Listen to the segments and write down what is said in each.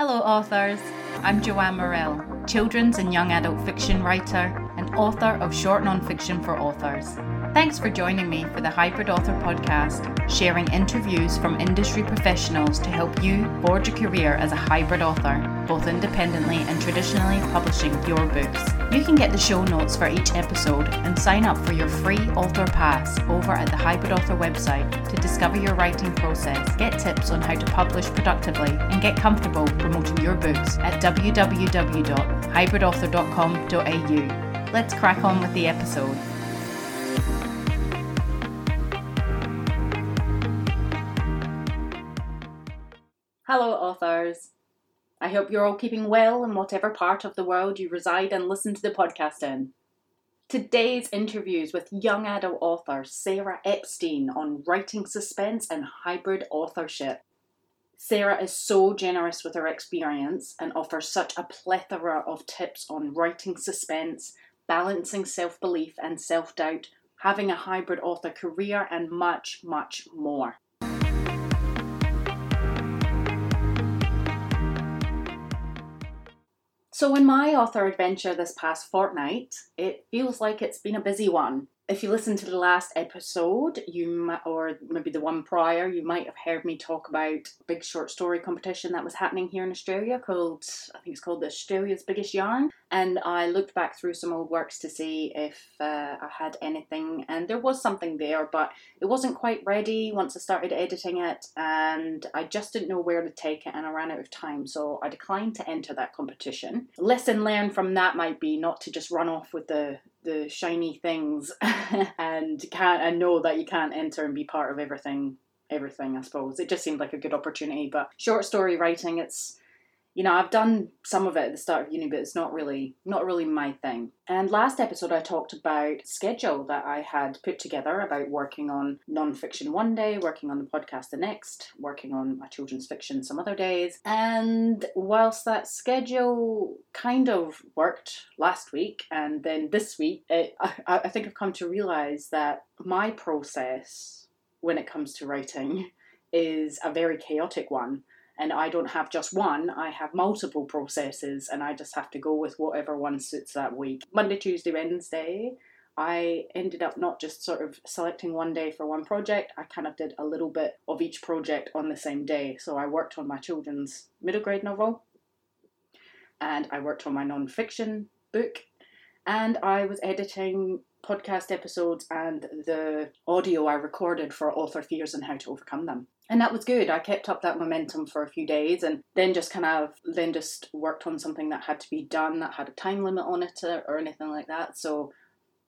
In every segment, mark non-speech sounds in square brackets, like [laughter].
Hello, authors. I'm Joanne Morell, children's and young adult fiction writer and author of short nonfiction for authors. Thanks for joining me for the Hybrid Author podcast, sharing interviews from industry professionals to help you forge a career as a hybrid author, both independently and traditionally publishing your books. You can get the show notes for each episode and sign up for your free author pass over at the Hybrid Author website to discover your writing process, get tips on how to publish productively, and get comfortable promoting your books at www.hybridauthor.com.au. Let's crack on with the episode. Hello, authors. I hope you're all keeping well in whatever part of the world you reside and listen to the podcast in. Today's interviews with young adult author Sarah Epstein on writing suspense and hybrid authorship. Sarah is so generous with her experience and offers such a plethora of tips on writing suspense, balancing self belief and self doubt, having a hybrid author career, and much, much more. So, in my author adventure this past fortnight, it feels like it's been a busy one if you listen to the last episode, you might, or maybe the one prior, you might have heard me talk about a big short story competition that was happening here in Australia called, I think it's called the Australia's Biggest Yarn. And I looked back through some old works to see if uh, I had anything, and there was something there, but it wasn't quite ready once I started editing it, and I just didn't know where to take it, and I ran out of time, so I declined to enter that competition. Lesson learned from that might be not to just run off with the the shiny things [laughs] and can't and know that you can't enter and be part of everything everything i suppose. It just seemed like a good opportunity but short story writing it's you know, I've done some of it at the start of uni, but it's not really not really my thing. And last episode I talked about schedule that I had put together about working on non-fiction one day, working on the podcast the next, working on my children's fiction some other days. And whilst that schedule kind of worked last week and then this week, it, I, I think I've come to realize that my process when it comes to writing is a very chaotic one and I don't have just one, I have multiple processes and I just have to go with whatever one suits that week. Monday, Tuesday, Wednesday, I ended up not just sort of selecting one day for one project, I kind of did a little bit of each project on the same day. So I worked on my children's middle grade novel and I worked on my non fiction book and I was editing podcast episodes and the audio I recorded for author fears and how to overcome them and that was good. I kept up that momentum for a few days, and then just kind of then just worked on something that had to be done that had a time limit on it or anything like that. So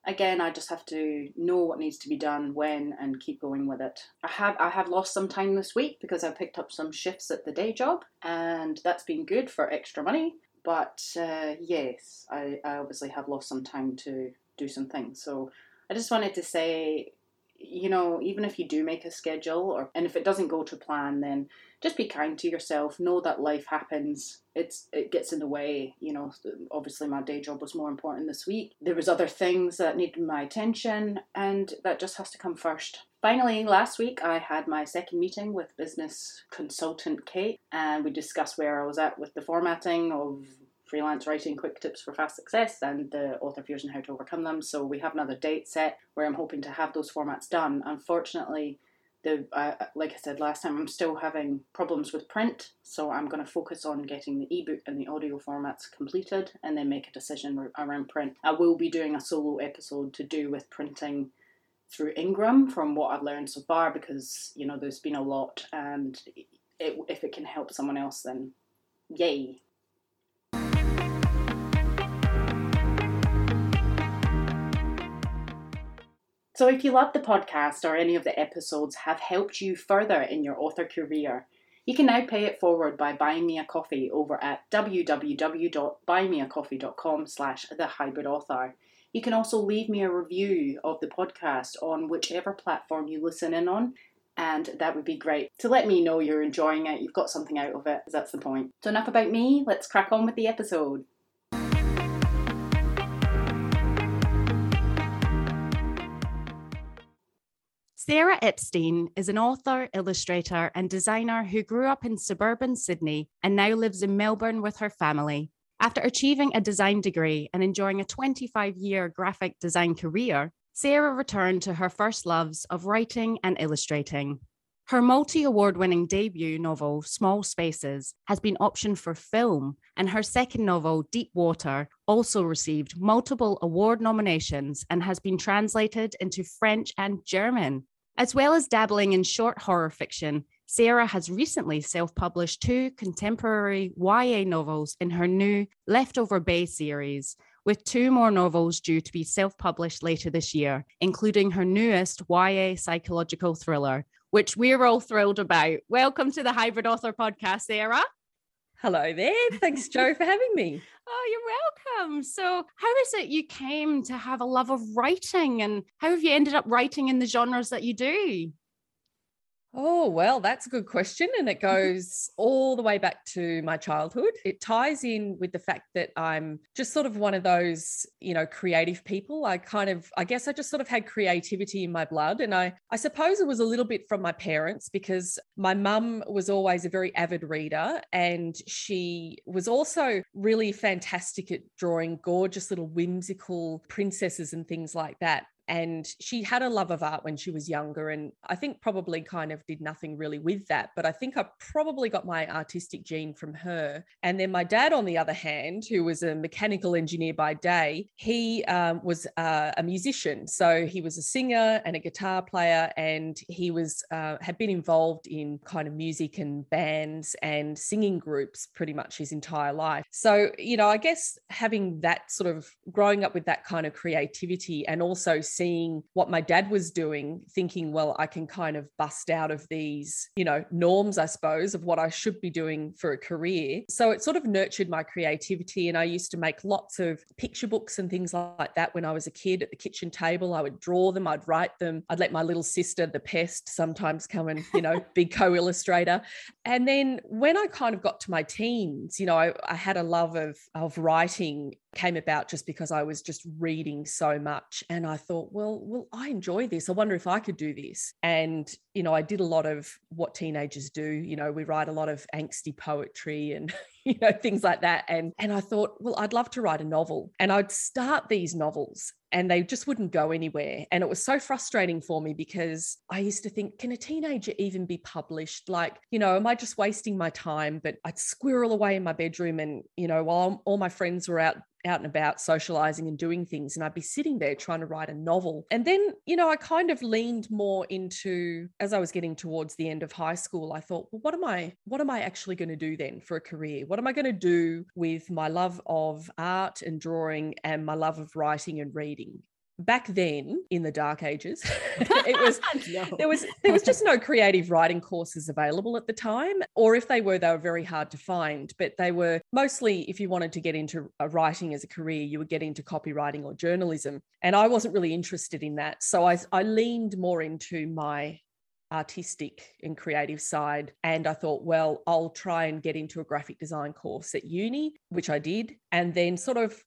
again, I just have to know what needs to be done when and keep going with it. I have I have lost some time this week because I picked up some shifts at the day job, and that's been good for extra money. But uh, yes, I, I obviously have lost some time to do some things. So I just wanted to say you know, even if you do make a schedule or and if it doesn't go to plan, then just be kind to yourself. Know that life happens. It's it gets in the way. You know, obviously my day job was more important this week. There was other things that needed my attention, and that just has to come first. Finally, last week I had my second meeting with business consultant Kate, and we discussed where I was at with the formatting of freelance writing quick tips for fast success and the author fears and how to overcome them. So we have another date set where I'm hoping to have those formats done. Unfortunately, the uh, like I said last time, I'm still having problems with print, so I'm going to focus on getting the ebook and the audio formats completed, and then make a decision around print. I will be doing a solo episode to do with printing through Ingram, from what I've learned so far, because you know there's been a lot, and it, if it can help someone else, then yay! So, if you love the podcast or any of the episodes have helped you further in your author career, you can now pay it forward by buying me a coffee over at www.buymeacoffee.com slash the hybrid author. You can also leave me a review of the podcast on whichever platform you listen in on, and that would be great to let me know you're enjoying it, you've got something out of it, that's the point. So, enough about me, let's crack on with the episode. Sarah Epstein is an author, illustrator, and designer who grew up in suburban Sydney and now lives in Melbourne with her family. After achieving a design degree and enjoying a 25 year graphic design career, Sarah returned to her first loves of writing and illustrating. Her multi award winning debut novel, Small Spaces, has been optioned for film, and her second novel, Deep Water, also received multiple award nominations and has been translated into French and German. As well as dabbling in short horror fiction, Sarah has recently self published two contemporary YA novels in her new Leftover Bay series, with two more novels due to be self published later this year, including her newest YA psychological thriller, which we're all thrilled about. Welcome to the Hybrid Author Podcast, Sarah. Hello there. Thanks, Joe, for having me. Oh, you're welcome. So, how is it you came to have a love of writing and how have you ended up writing in the genres that you do? Oh, well, that's a good question. And it [laughs] goes all the way back to my childhood. It ties in with the fact that I'm just sort of one of those, you know, creative people. I kind of, I guess I just sort of had creativity in my blood. And I, I suppose it was a little bit from my parents because my mum was always a very avid reader and she was also really fantastic at drawing gorgeous little whimsical princesses and things like that and she had a love of art when she was younger and i think probably kind of did nothing really with that but i think i probably got my artistic gene from her. And then my dad on the other hand who was a mechanical engineer by day he um, was uh, a musician. So he was a singer and a guitar player and he was uh, had been involved in kind of music and bands and singing groups pretty much his entire life. So you know i guess having that sort of growing up with that kind of creativity and also seeing what my dad was doing, thinking, well, I can kind of bust out of these, you know, norms, I suppose, of what I should be doing for a career. So it sort of nurtured my creativity. And I used to make lots of picture books and things like that when I was a kid at the kitchen table. I would draw them, I'd write them. I'd let my little sister, the pest, sometimes come and, you know, be co illustrator. And then when I kind of got to my teens, you know, I, I had a love of, of writing came about just because I was just reading so much. And I thought, well, well, I enjoy this. I wonder if I could do this. And, you know, I did a lot of what teenagers do. You know, we write a lot of angsty poetry and, [laughs] [laughs] you know, things like that. And and I thought, well, I'd love to write a novel. And I'd start these novels and they just wouldn't go anywhere. And it was so frustrating for me because I used to think, can a teenager even be published? Like, you know, am I just wasting my time? But I'd squirrel away in my bedroom and, you know, while all my friends were out out and about socializing and doing things and I'd be sitting there trying to write a novel. And then, you know, I kind of leaned more into as I was getting towards the end of high school, I thought, well, what am I what am I actually going to do then for a career? What am I going to do with my love of art and drawing and my love of writing and reading? back then in the dark ages [laughs] it was [laughs] no. there was there was just no creative writing courses available at the time or if they were they were very hard to find but they were mostly if you wanted to get into uh, writing as a career you would get into copywriting or journalism and i wasn't really interested in that so i, I leaned more into my artistic and creative side. And I thought, well, I'll try and get into a graphic design course at uni, which I did. And then sort of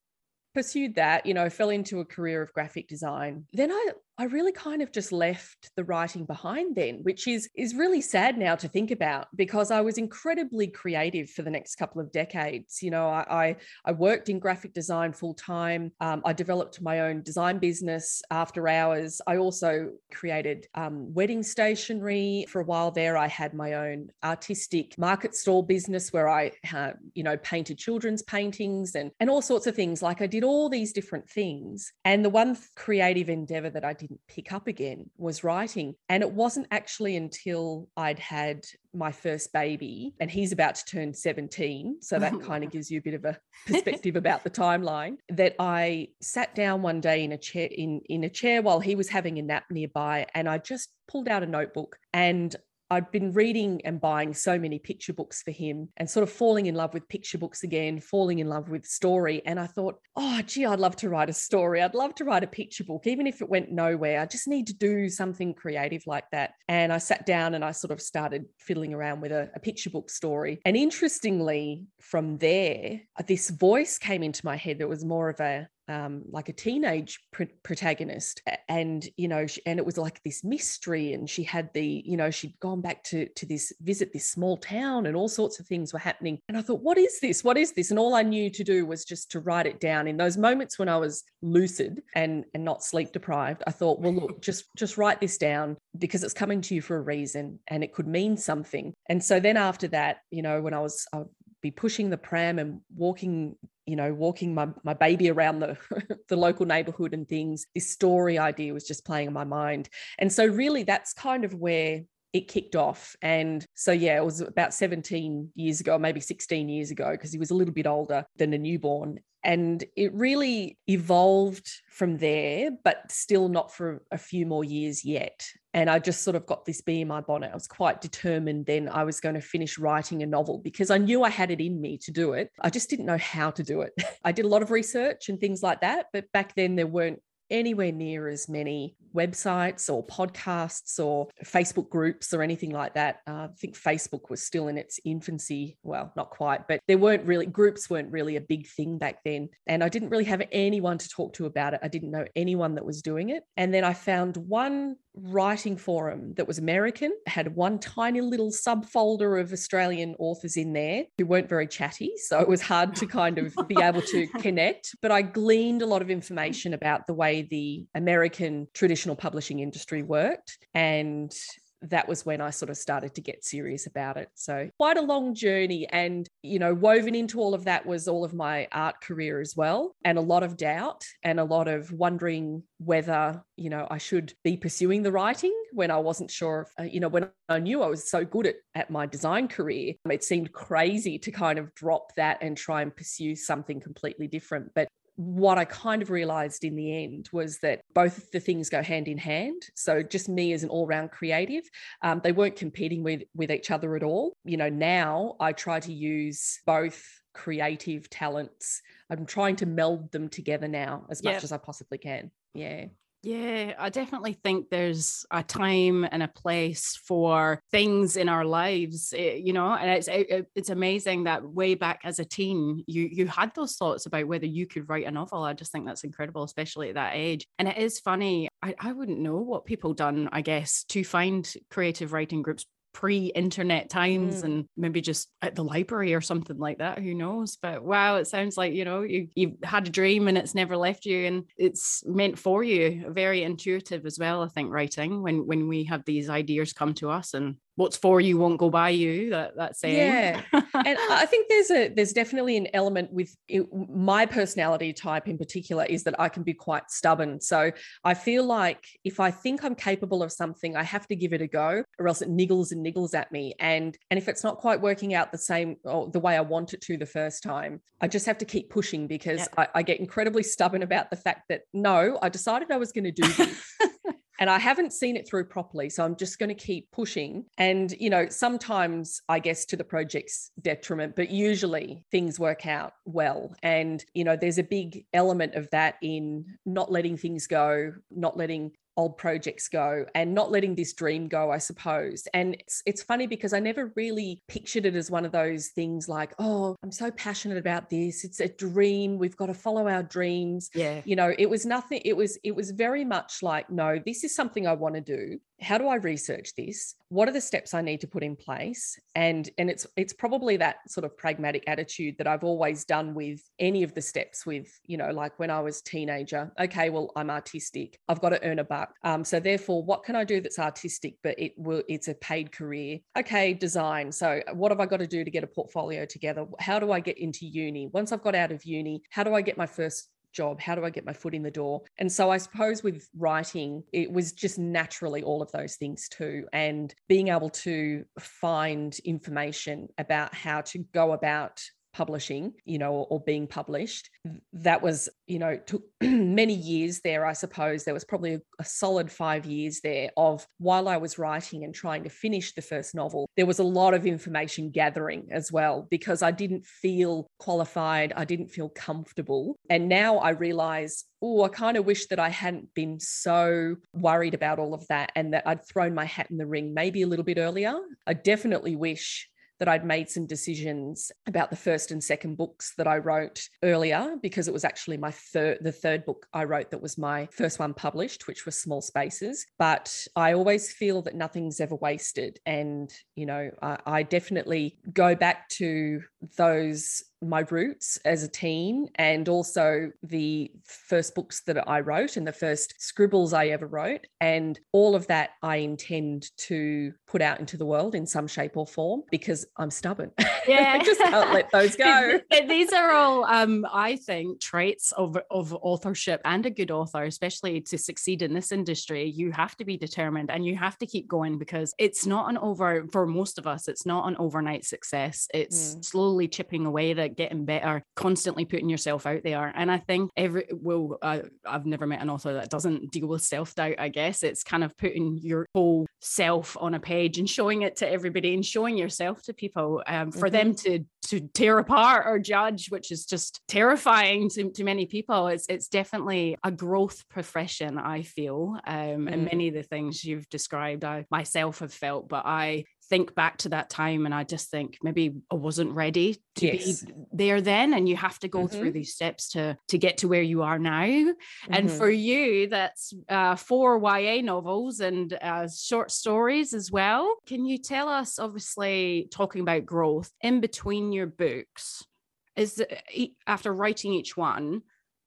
pursued that, you know, fell into a career of graphic design. Then I I really kind of just left the writing behind then, which is is really sad now to think about because I was incredibly creative for the next couple of decades. You know, I I, I worked in graphic design full time. Um, I developed my own design business after hours. I also created um, wedding stationery for a while. There, I had my own artistic market stall business where I, uh, you know, painted children's paintings and and all sorts of things. Like I did all these different things. And the one creative endeavor that I didn't pick up again was writing. And it wasn't actually until I'd had my first baby, and he's about to turn 17. So that [laughs] kind of gives you a bit of a [laughs] perspective about the timeline. That I sat down one day in a chair in, in a chair while he was having a nap nearby, and I just pulled out a notebook and I'd been reading and buying so many picture books for him and sort of falling in love with picture books again, falling in love with story. And I thought, oh, gee, I'd love to write a story. I'd love to write a picture book, even if it went nowhere. I just need to do something creative like that. And I sat down and I sort of started fiddling around with a, a picture book story. And interestingly, from there, this voice came into my head that was more of a um, like a teenage pr- protagonist and you know she, and it was like this mystery and she had the you know she'd gone back to to this visit this small town and all sorts of things were happening. And i thought what is this? What is this? And all i knew to do was just to write it down. In those moments when i was lucid and and not sleep deprived i thought well look [laughs] just just write this down because it's coming to you for a reason and it could mean something. And so then after that you know when i was I be pushing the pram and walking you know walking my, my baby around the [laughs] the local neighborhood and things this story idea was just playing in my mind. And so really that's kind of where it kicked off. And so yeah it was about 17 years ago maybe 16 years ago because he was a little bit older than a newborn. And it really evolved from there, but still not for a few more years yet. And I just sort of got this bee in my bonnet. I was quite determined then I was going to finish writing a novel because I knew I had it in me to do it. I just didn't know how to do it. [laughs] I did a lot of research and things like that, but back then there weren't anywhere near as many websites or podcasts or Facebook groups or anything like that. Uh, I think Facebook was still in its infancy. Well, not quite, but there weren't really, groups weren't really a big thing back then. And I didn't really have anyone to talk to about it. I didn't know anyone that was doing it. And then I found one writing forum that was American, had one tiny little subfolder of Australian authors in there who weren't very chatty. So it was hard to kind of be able to [laughs] connect. But I gleaned a lot of information about the way the American traditional publishing industry worked. And that was when I sort of started to get serious about it. So, quite a long journey. And, you know, woven into all of that was all of my art career as well, and a lot of doubt and a lot of wondering whether, you know, I should be pursuing the writing when I wasn't sure, if, uh, you know, when I knew I was so good at, at my design career, it seemed crazy to kind of drop that and try and pursue something completely different. But what I kind of realized in the end was that both the things go hand in hand. So just me as an all-round creative, um, they weren't competing with with each other at all. You know, now I try to use both creative talents. I'm trying to meld them together now as much as I possibly can. Yeah. Yeah, I definitely think there's a time and a place for things in our lives, eh, you know, and it's it, it's amazing that way back as a teen, you you had those thoughts about whether you could write a novel. I just think that's incredible, especially at that age. And it is funny. I, I wouldn't know what people done, I guess, to find creative writing groups pre-internet times mm. and maybe just at the library or something like that who knows but wow it sounds like you know you, you've had a dream and it's never left you and it's meant for you very intuitive as well i think writing when when we have these ideas come to us and what's for you won't go by you that that saying. Yeah. And i think there's a there's definitely an element with it, my personality type in particular is that i can be quite stubborn. So i feel like if i think i'm capable of something i have to give it a go or else it niggles and niggles at me. And and if it's not quite working out the same or the way i want it to the first time i just have to keep pushing because yep. I, I get incredibly stubborn about the fact that no i decided i was going to do this [laughs] and I haven't seen it through properly. So I'm just going to keep pushing. And, you know, sometimes I guess to the project's detriment, but usually things work out well. And, you know, there's a big element of that in not letting things go, not letting old projects go and not letting this dream go i suppose. And it's it's funny because i never really pictured it as one of those things like oh i'm so passionate about this. It's a dream. We've got to follow our dreams. Yeah. You know it was nothing it was it was very much like no this is something i want to do how do I research this? What are the steps I need to put in place? And and it's it's probably that sort of pragmatic attitude that I've always done with any of the steps with, you know, like when I was teenager, okay, well, I'm artistic. I've got to earn a buck. Um, so therefore, what can I do that's artistic, but it will it's a paid career? Okay, design. So what have I got to do to get a portfolio together? How do I get into uni? Once I've got out of uni, how do I get my first job? How do I get my foot in the door? And so I suppose with writing, it was just naturally all of those things too. And being able to find information about how to go about publishing, you know, or, or being published. That was, you know, took [clears throat] many years there, I suppose. There was probably a, a, solid five years there of while I was writing and trying to finish the first novel, there was a lot of information gathering as well because I didn't feel qualified. I didn't feel comfortable. And now I realize, oh, I kind of wish that I hadn't been so worried about all of that and that I'd thrown my hat in the ring maybe a little bit earlier. I definitely wish that I'd made some decisions about the first and second books that I wrote earlier because it was actually my third the third book I wrote that was my first one published, which was Small Spaces. But I always feel that nothing's ever wasted. And, you know, I, I definitely go back to those my roots as a teen and also the first books that I wrote and the first scribbles I ever wrote. And all of that I intend to put out into the world in some shape or form because I'm stubborn. [laughs] Yeah. I just can't let those go. [laughs] These are all, um, I think, traits of, of authorship and a good author, especially to succeed in this industry. You have to be determined and you have to keep going because it's not an over, for most of us, it's not an overnight success. It's mm. slowly chipping away that getting better, constantly putting yourself out there. And I think every, well, uh, I've never met an author that doesn't deal with self doubt, I guess. It's kind of putting your whole self on a page and showing it to everybody and showing yourself to people um, for mm-hmm. them to to tear apart or judge, which is just terrifying to, to many people. It's it's definitely a growth profession, I feel. Um, mm. And many of the things you've described, I myself have felt, but I think back to that time and I just think maybe I wasn't ready to yes. be there then and you have to go mm-hmm. through these steps to to get to where you are now mm-hmm. and for you that's uh, four YA novels and uh, short stories as well can you tell us obviously talking about growth in between your books is after writing each one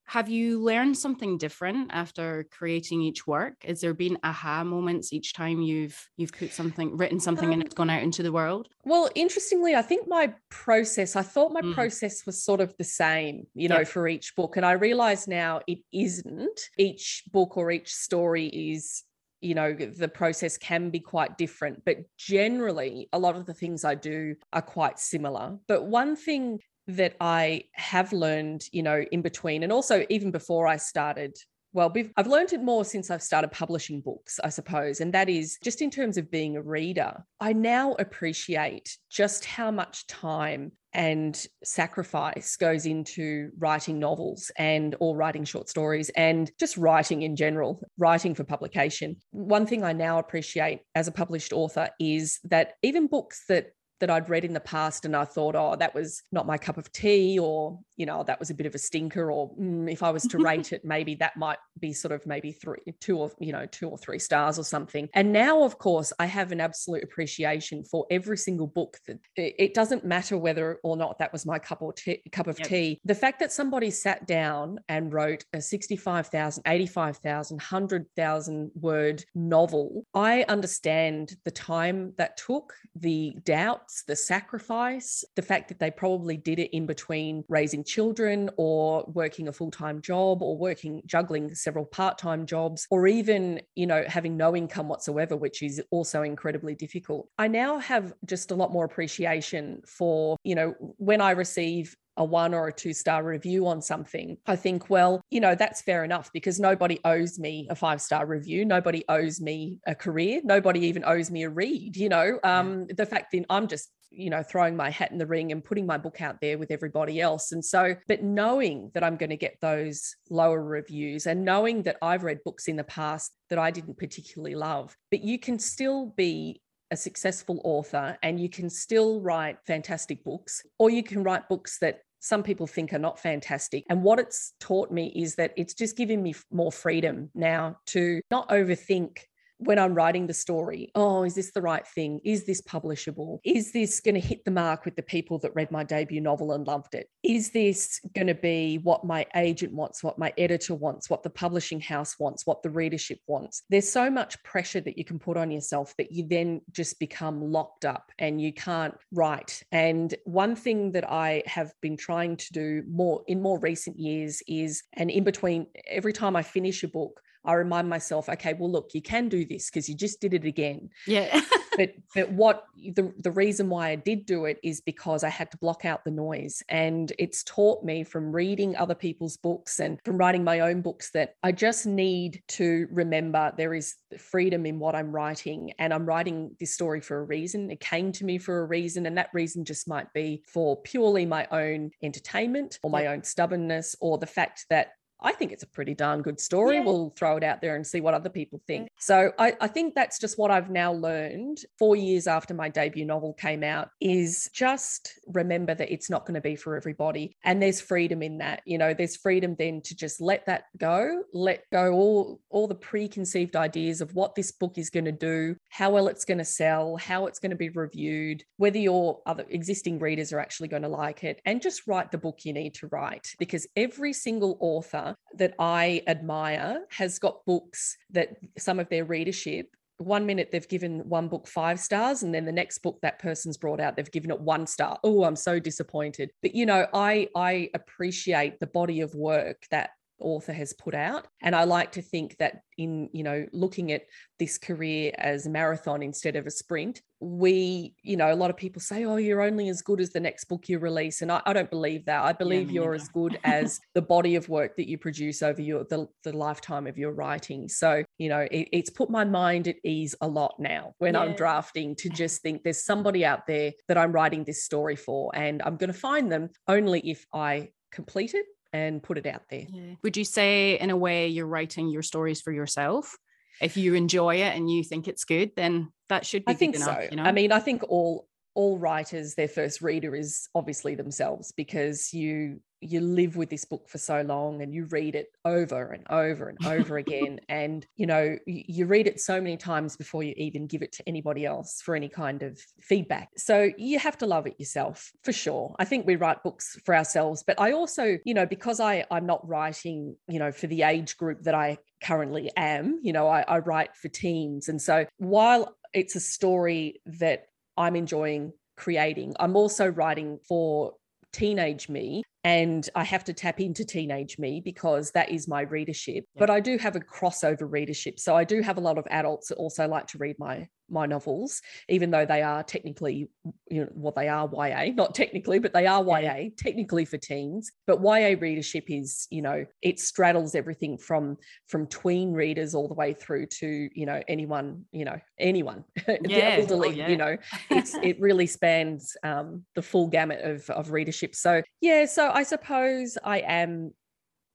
have you learned something different after creating each work? Has there been aha moments each time you've you've put something written something um, and it's gone out into the world? Well interestingly i think my process i thought my mm. process was sort of the same you know for each book and i realize now it isn't. Each book or each story is you know the process can be quite different but generally a lot of the things i do are quite similar. But one thing that I have learned, you know, in between and also even before I started well, I've learned it more since I've started publishing books, I suppose. And that is just in terms of being a reader, I now appreciate just how much time and sacrifice goes into writing novels and or writing short stories and just writing in general, writing for publication. One thing I now appreciate as a published author is that even books that that I'd read in the past and I thought, oh, that was not my cup of tea, or, you know, that was a bit of a stinker, or mm, if I was to rate [laughs] it, maybe that might be sort of maybe three, two or, you know, two or three stars or something. And now, of course, I have an absolute appreciation for every single book that it doesn't matter whether or not that was my cup or tea, cup of yep. tea. The fact that somebody sat down and wrote a 65,000, 85,000, 100,000 word novel, I understand the time that took, the doubts the sacrifice, the fact that they probably did it in between raising children or working a full time job or working, juggling several part time jobs, or even, you know, having no income whatsoever, which is also incredibly difficult. I now have just a lot more appreciation for, you know, when I receive a one or a two star review on something, I think, well, you know, that's fair enough because nobody owes me a five star review. Nobody owes me a career. Nobody even owes me a read. You know, um, yeah. the fact that I'm just you know throwing my hat in the ring and putting my book out there with everybody else and so but knowing that i'm going to get those lower reviews and knowing that i've read books in the past that i didn't particularly love but you can still be a successful author and you can still write fantastic books or you can write books that some people think are not fantastic. And what it's taught me is that it's just given me more freedom now to not overthink when I'm writing the story, oh, is this the right thing? Is this publishable? Is this going to hit the mark with the people that read my debut novel and loved it? Is this going to be what my agent wants, what my editor wants, what the publishing house wants, what the readership wants? There's so much pressure that you can put on yourself that you then just become locked up and you can't write. And one thing that I have been trying to do more in more recent years is, and in between every time I finish a book, I remind myself, okay, well, look, you can do this because you just did it again. Yeah. [laughs] but but what the the reason why I did do it is because I had to block out the noise, and it's taught me from reading other people's books and from writing my own books that I just need to remember there is freedom in what I'm writing, and I'm writing this story for a reason. It came to me for a reason, and that reason just might be for purely my own entertainment or my own stubbornness or the fact that I think it's a pretty darn good story. Yeah. We'll throw it out there and see what other people think. So I, I think that's just what I've now learned four years after my debut novel came out is just remember that it's not going to be for everybody. And there's freedom in that. You know, there's freedom then to just let that go, let go all, all the preconceived ideas of what this book is going to do, how well it's going to sell, how it's going to be reviewed, whether your other existing readers are actually going to like it, and just write the book you need to write. Because every single author that I admire has got books that some of their readership one minute they've given one book five stars and then the next book that person's brought out they've given it one star. Oh i'm so disappointed. But you know i i appreciate the body of work that author has put out. And i like to think that in you know looking at this career as a marathon instead of a sprint we you know a lot of people say oh you're only as good as the next book you release. And i, I don't believe that. I believe me you're neither. as good as [laughs] the body of work that you produce over your the, the lifetime of your writing. So you know it, it's put my mind at ease a lot now when i'm drafting to just think there's somebody out there that i'm writing this story for. And i'm going to find them only if i complete it and put it out there Would you say, in a way, you're writing your stories for yourself? If you enjoy it and you think it's good, then that should be I good think enough. You know? I mean, I think all all writers, their first reader is obviously themselves because you you live with this book for so long and you read it over and over and [laughs] over again and you know you read it so many times before you even give it to anybody else for any kind of feedback. So you have to love it yourself for sure. I think we write books for ourselves but i also you know because i i'm not writing you know for the age group that i currently am you know i, I write for teens. And so while it's a story that i'm enjoying creating i'm also writing for teenage me and I have to tap into teenage me because that is my readership. Yeah. But I do have a crossover readership. So I do have a lot of adults that also like to read my my novels, even though they are technically, you know, well, they are YA, not technically, but they are YA, technically for teens. But YA readership is, you know, it straddles everything from from tween readers all the way through to, you know, anyone, you know, anyone, [laughs] Yeah. the Oh, yeah. you know, it's [laughs] it really spans um, the full gamut of of readership. So yeah, so I suppose I am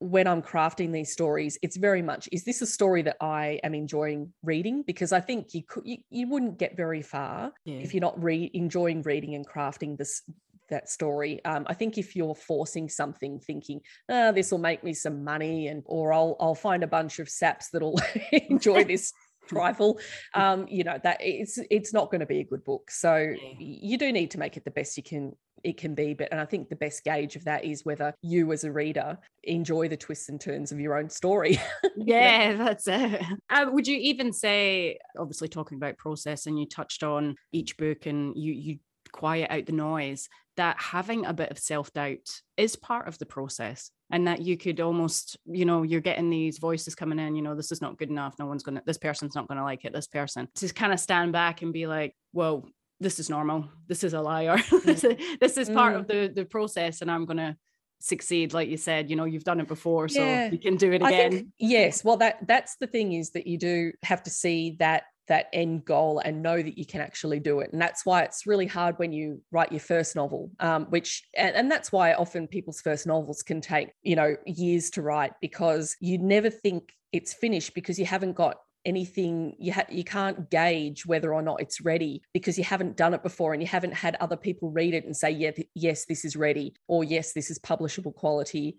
when I'm crafting these stories, it's very much is this a story that I am enjoying reading? Because I think you could you, you wouldn't get very far Yeah. if you're not re- enjoying reading and crafting this that story. Um, I think if you're forcing something, thinking, oh, this will make me some money, and or I'll I'll find a bunch of saps that'll [laughs] enjoy [laughs] this [laughs] trifle, um, you know that it's it's not going to be a good book. So Yeah. you do need to make it the best you can it can be but and i think the best gauge of that is whether you as a reader enjoy the twists and turns of your own story [laughs] yeah, that's it. Uh, would you even say, obviously talking about process, and you touched on each book, and you you quiet out the noise, that having a bit of self doubt is part of the process, and that you could almost, you know, you're getting these voices coming in, you know, this is not good enough. No one's gonna, this person's not gonna like it. This person to kind of stand back and be like, well, this is normal. This is a liar. [laughs] Mm. this is this is part of mm. the the process, and I'm gonna succeed like you said you know you've done it before so Yeah. you can do it again think yes. Well, that that's the thing is that you do have to see that that end goal and know that you can actually do it, and that's why it's really hard when you write your first novel. Um, which and, and that's why often people's first novels can take you know years to write because you never think it's finished because you haven't got anything you ha- you can't gauge whether or not it's ready because you haven't done it before and you haven't had other people read it and say yeah th- yes this is ready or yes this is publishable quality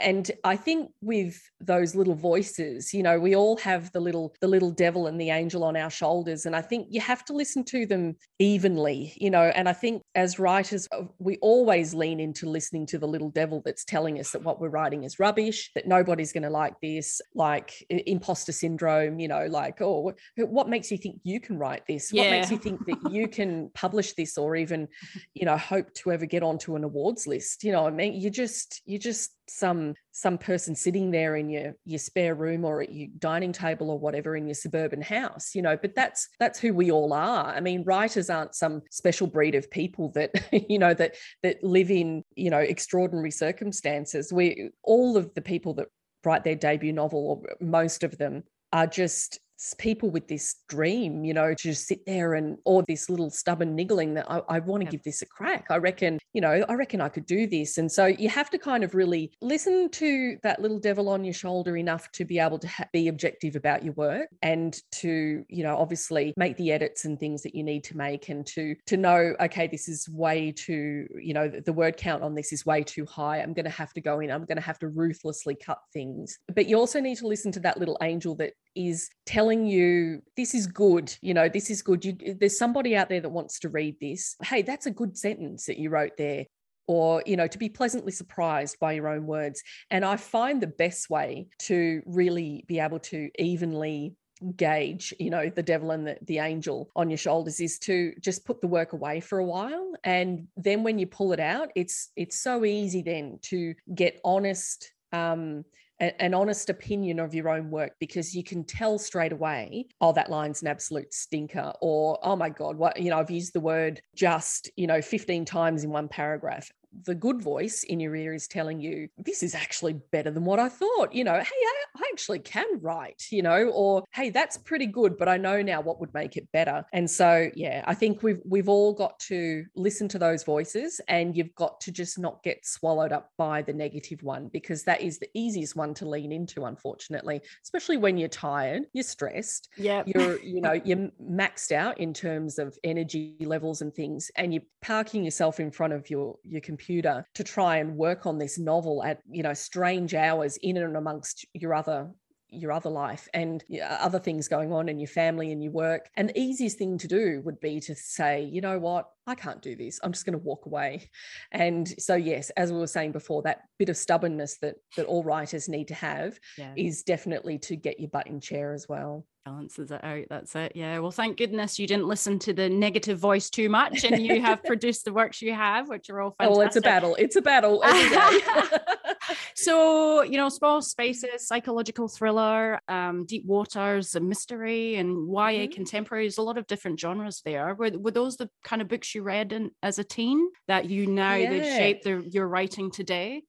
and i think with those little voices you know we all have the little the little devil and the angel on our shoulders and i think you have to listen to them evenly you know and i think as writers uh, we always lean into listening to the little devil that's telling us that what we're writing is rubbish that nobody's going to like this like imposter syndrome you know like oh what makes you think you can write this? Yeah. what makes you think that you can [laughs] publish this or even you know hope to ever get onto an awards list? You know i mean? You just you just some some person sitting there in your your spare room or at your dining table or whatever in your suburban house you know but that's that's who we all are. I mean writers aren't some special breed of people that [laughs] you know that that live in you know extraordinary circumstances. We all of the people that write their debut novel or most of them are just people with this dream, you know, to just sit there and, or this little stubborn niggling that I, I want to yep. give this a crack. I reckon, you know, I reckon I could do this. And so you have to kind of really listen to that little devil on your shoulder enough to be able to ha- be objective about your work and to, you know, obviously make the edits and things that you need to make and to, to know, okay, this is way too, you know, the word count on this is way too high. I'm going to have to go in, I'm going to have to ruthlessly cut things. But you also need to listen to that little angel that is telling you this is good you know this is good you, there's somebody out there that wants to read this. Hey that's a good sentence that you wrote there. Or you know to be pleasantly surprised by your own words. And i find the best way to really be able to evenly gauge you know the devil and the, the angel on your shoulders is to just put the work away for a while. And then when you pull it out it's it's so easy then to get honest um an honest opinion of your own work because you can tell straight away, oh, that line's an absolute stinker, or oh my God, what, you know, I've used the word just, you know, 15 times in one paragraph the good voice in your ear is telling you this is actually better than what I thought. You know, hey, I, I, actually can write, you know, or hey, that's pretty good, but I know now what would make it better. And so, yeah, I think we've we've all got to listen to those voices and you've got to just not get swallowed up by the negative one because that is the easiest one to lean into, unfortunately, especially when you're tired, you're stressed. Yeah. You're, you know, [laughs] you're maxed out in terms of energy levels and things, and you're parking yourself in front of your your computer computer to try and work on this novel at you know strange hours in and amongst your other your other life and other things going on in your family and your work. And the easiest thing to do would be to say, you know what, I can't do this. I'm just going to walk away. And so, yes, as we were saying before, that bit of stubbornness that that all writers need to have yeah. is definitely to get your butt in chair as well balances it out. That's it. Yeah. Well, thank goodness you didn't listen to the negative voice too much and you have [laughs] produced the works you have, which are all fantastic. Oh, it's a battle. It's a battle [laughs] so, you know, small spaces, psychological thriller, um, deep waters, a mystery, and YA mm-hmm. contemporary. There's a lot of different genres there. Were, were those the kind of books you read in, as a teen that you now yeah. that shape the, your writing today?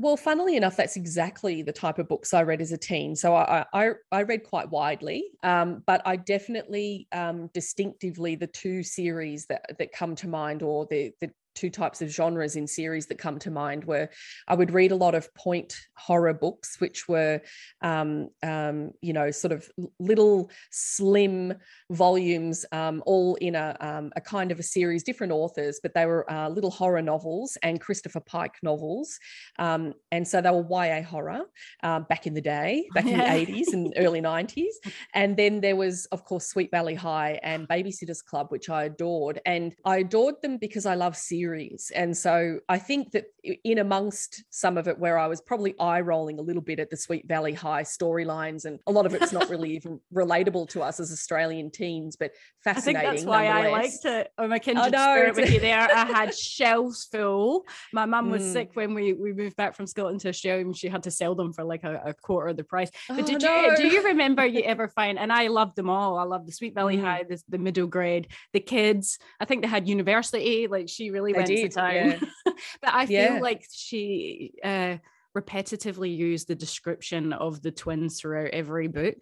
Well, funnily enough, that's exactly the type of books I read as a teen. So I I, I read quite widely, um, but I definitely um, distinctively the two series that that come to mind, or the the two types of genres in series that come to mind were I would read a lot of point horror books, which were, um, um, you know, sort of little slim volumes, um, all in a, um, a kind of a series, different authors, but they were uh, little horror novels and Christopher Pike novels. Um, and so they were YA horror uh, back in the day, back in the [laughs] 80s and early 90s. And then there was, of course, Sweet Valley High and Babysitter's Club, which I adored. And I adored them because I love series series. And so I think that in amongst some of it, where I was probably eye rolling a little bit at the Sweet Valley High storylines, and a lot of it's not really [laughs] even relatable to us as Australian teens, but fascinating. I think that's why I liked it. Oh, my kindred spirit with you there. I [laughs] had shelves full. My mum was mm. sick when we, we moved back from Scotland to Australia and she had to sell them for like a, a quarter of the price. But oh, did no. you do [laughs] you remember you ever find and I loved them all. I love the Sweet Valley mm. High, the, the middle grade, the kids. I think they had university, like she really went did, to town. Yeah. [laughs] but I feel yeah. like she uh, repetitively used the description of the twins throughout every book.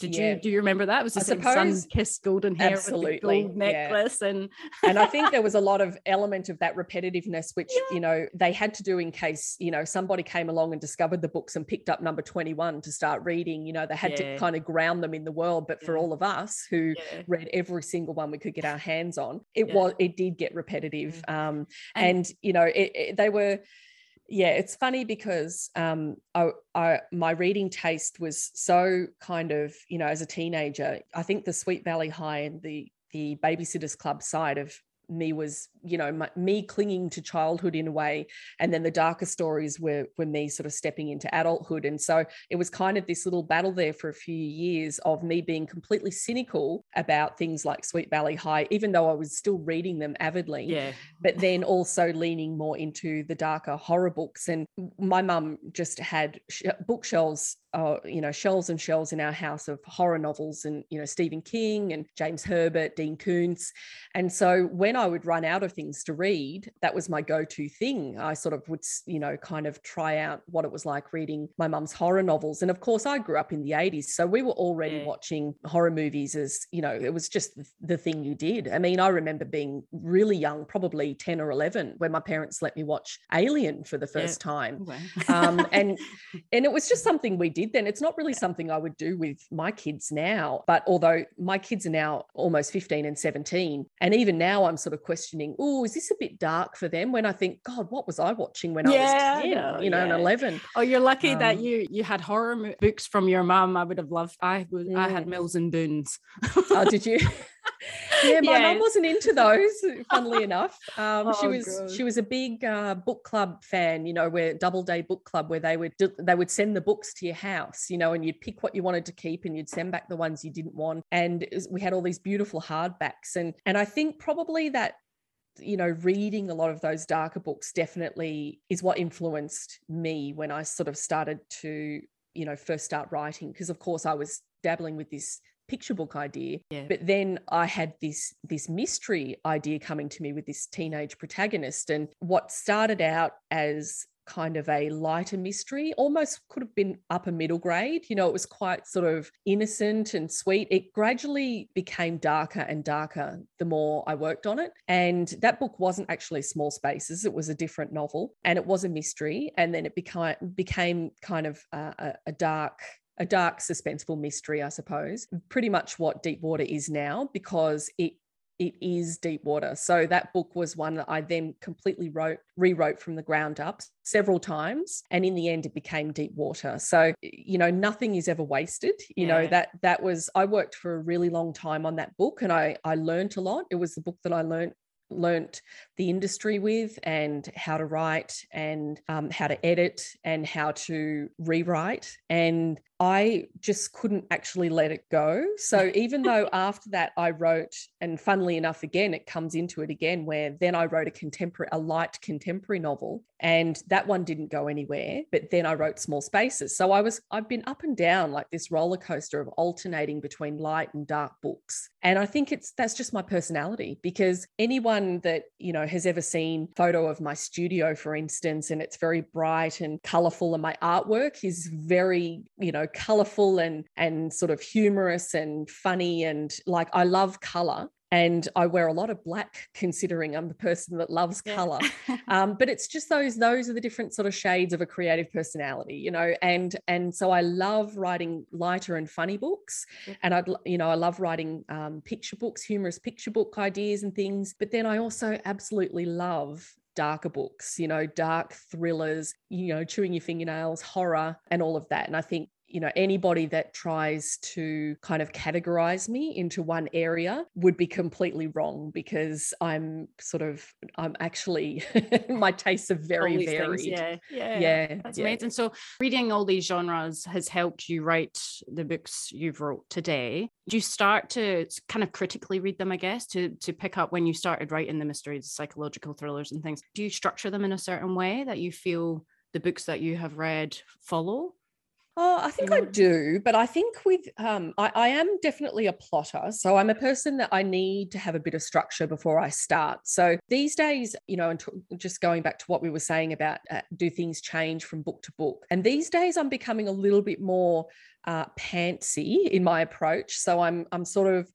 Did yeah. you do you remember that? It was the sun kissed golden hair absolutely. with the gold necklace yeah. and and I think there [laughs] was a lot of element of that repetitiveness, which yeah. you know they had to do in case you know somebody came along and discovered the books and picked up number twenty one to start reading. You know they had to kind of ground them in the world. But for all of us who read every single one we could get our hands on, it was it did get repetitive. Mm. Um, and, and you know it, it, they were yeah, it's funny because um, I, I, my reading taste was so kind of, you know, as a teenager, I think the Sweet Valley High and the the Babysitters Club side of me was you know my, me clinging to childhood in a way and then the darker stories were were me sort of stepping into adulthood. And so it was kind of this little battle there for a few years of me being completely cynical about things like sweet valley high even though i was still reading them avidly yeah. but then also leaning more into the darker horror books. And my mum just had bookshelves uh, you know, shelves and shelves in our house of horror novels and, you know, Stephen King and James Herbert, Dean Koontz. And so when I would run out of things to read, that was my go to thing. I sort of would, you know, kind of try out what it was like reading my mum's horror novels. And of course, I grew up in the 80s. So we were already yeah. watching horror movies as, you know, it was just the thing you did. I mean, I remember being really young, probably 10 or 11, when my parents let me watch Alien for the first yeah. time. um, and, [laughs] and it was just something we did then. It's not really something I would do with my kids now. But although my kids are now almost 15 and 17, and even now I'm sort of questioning, oh, is this a bit dark for them? When I think, God, what was I watching when yeah, I was 10, know, you know, yeah. and 11? Oh, you're lucky um, that you you had horror books from your mum. I would have loved. I would. I had Mills and Boons. oh, did you? [laughs] yeah, my mum wasn't into those. Funnily enough, um, oh, she was God. she was a big uh, book club fan. You know, where Doubleday Book Club, where they would they would send the books to your house. You know, and you'd pick what you wanted to keep, and you'd send back the ones you didn't want. And was, we had all these beautiful hardbacks, and and I think probably that you know, reading a lot of those darker books definitely is what influenced me when I sort of started to, you know, first start writing. Because of course I was dabbling with this picture book idea yeah. but then i had this this mystery idea coming to me with this teenage protagonist and what started out as kind of a lighter mystery, almost could have been upper middle grade. You know, it was quite sort of innocent and sweet. It gradually became darker and darker the more I worked on it. And that book wasn't actually Small Spaces, it was a different novel and it was a mystery. And then it became, became kind of a, a dark a dark, suspenseful mystery, I suppose. Pretty much what Deep Water is now, because it it is deep water. So that book was one that I then completely wrote, rewrote from the ground up several times. And in the end, it became deep water. So, you know, nothing is ever wasted. You yeah. know, that that was I worked for a really long time on that book and I I learned a lot. It was the book that I learned learnt the industry with and how to write and um, how to edit and how to rewrite. And I just couldn't actually let it go. So even though [laughs] after that I wrote, and funnily enough, again, it comes into it again, where then I wrote a contemporary, a light contemporary novel, and that one didn't go anywhere. But then I wrote Small Spaces. So I was, I've been up and down like this roller coaster of alternating between light and dark books. And I think it's that's just my personality because anyone that, you know, has ever seen photo of my studio, for instance, and it's very bright and colorful, and my artwork is very, you know, colorful and and sort of humorous and funny and like I love color and I wear a lot of black considering I'm the person that loves yeah. color. [laughs] um, but it's just those those are the different sort of shades of a creative personality, you know. And and so I love writing lighter and funny books, yeah. and I'd you know I love writing um, picture books, humorous picture book ideas and things. But then I also absolutely love darker books, you know, dark thrillers, you know, chewing your fingernails, horror, and all of that. And I think you know anybody that tries to kind of categorize me into one area would be completely wrong because i'm sort of i'm actually [laughs] my tastes are very varied. yeah yeah yeah that's yeah. amazing. So reading all these genres has helped you write the books you've wrote today. Do you start to kind of critically read them i guess to to pick up when you started writing the mysteries psychological thrillers and things? Do you structure them in a certain way that you feel the books that you have read follow Oh, I think I do, but I think with um, I, I, am definitely a plotter. So I'm a person that I need to have a bit of structure before I start. So these days, you know, and t- just going back to what we were saying about uh, do things change from book to book, and these days I'm becoming a little bit more uh, pantsy in my approach. So I'm I'm sort of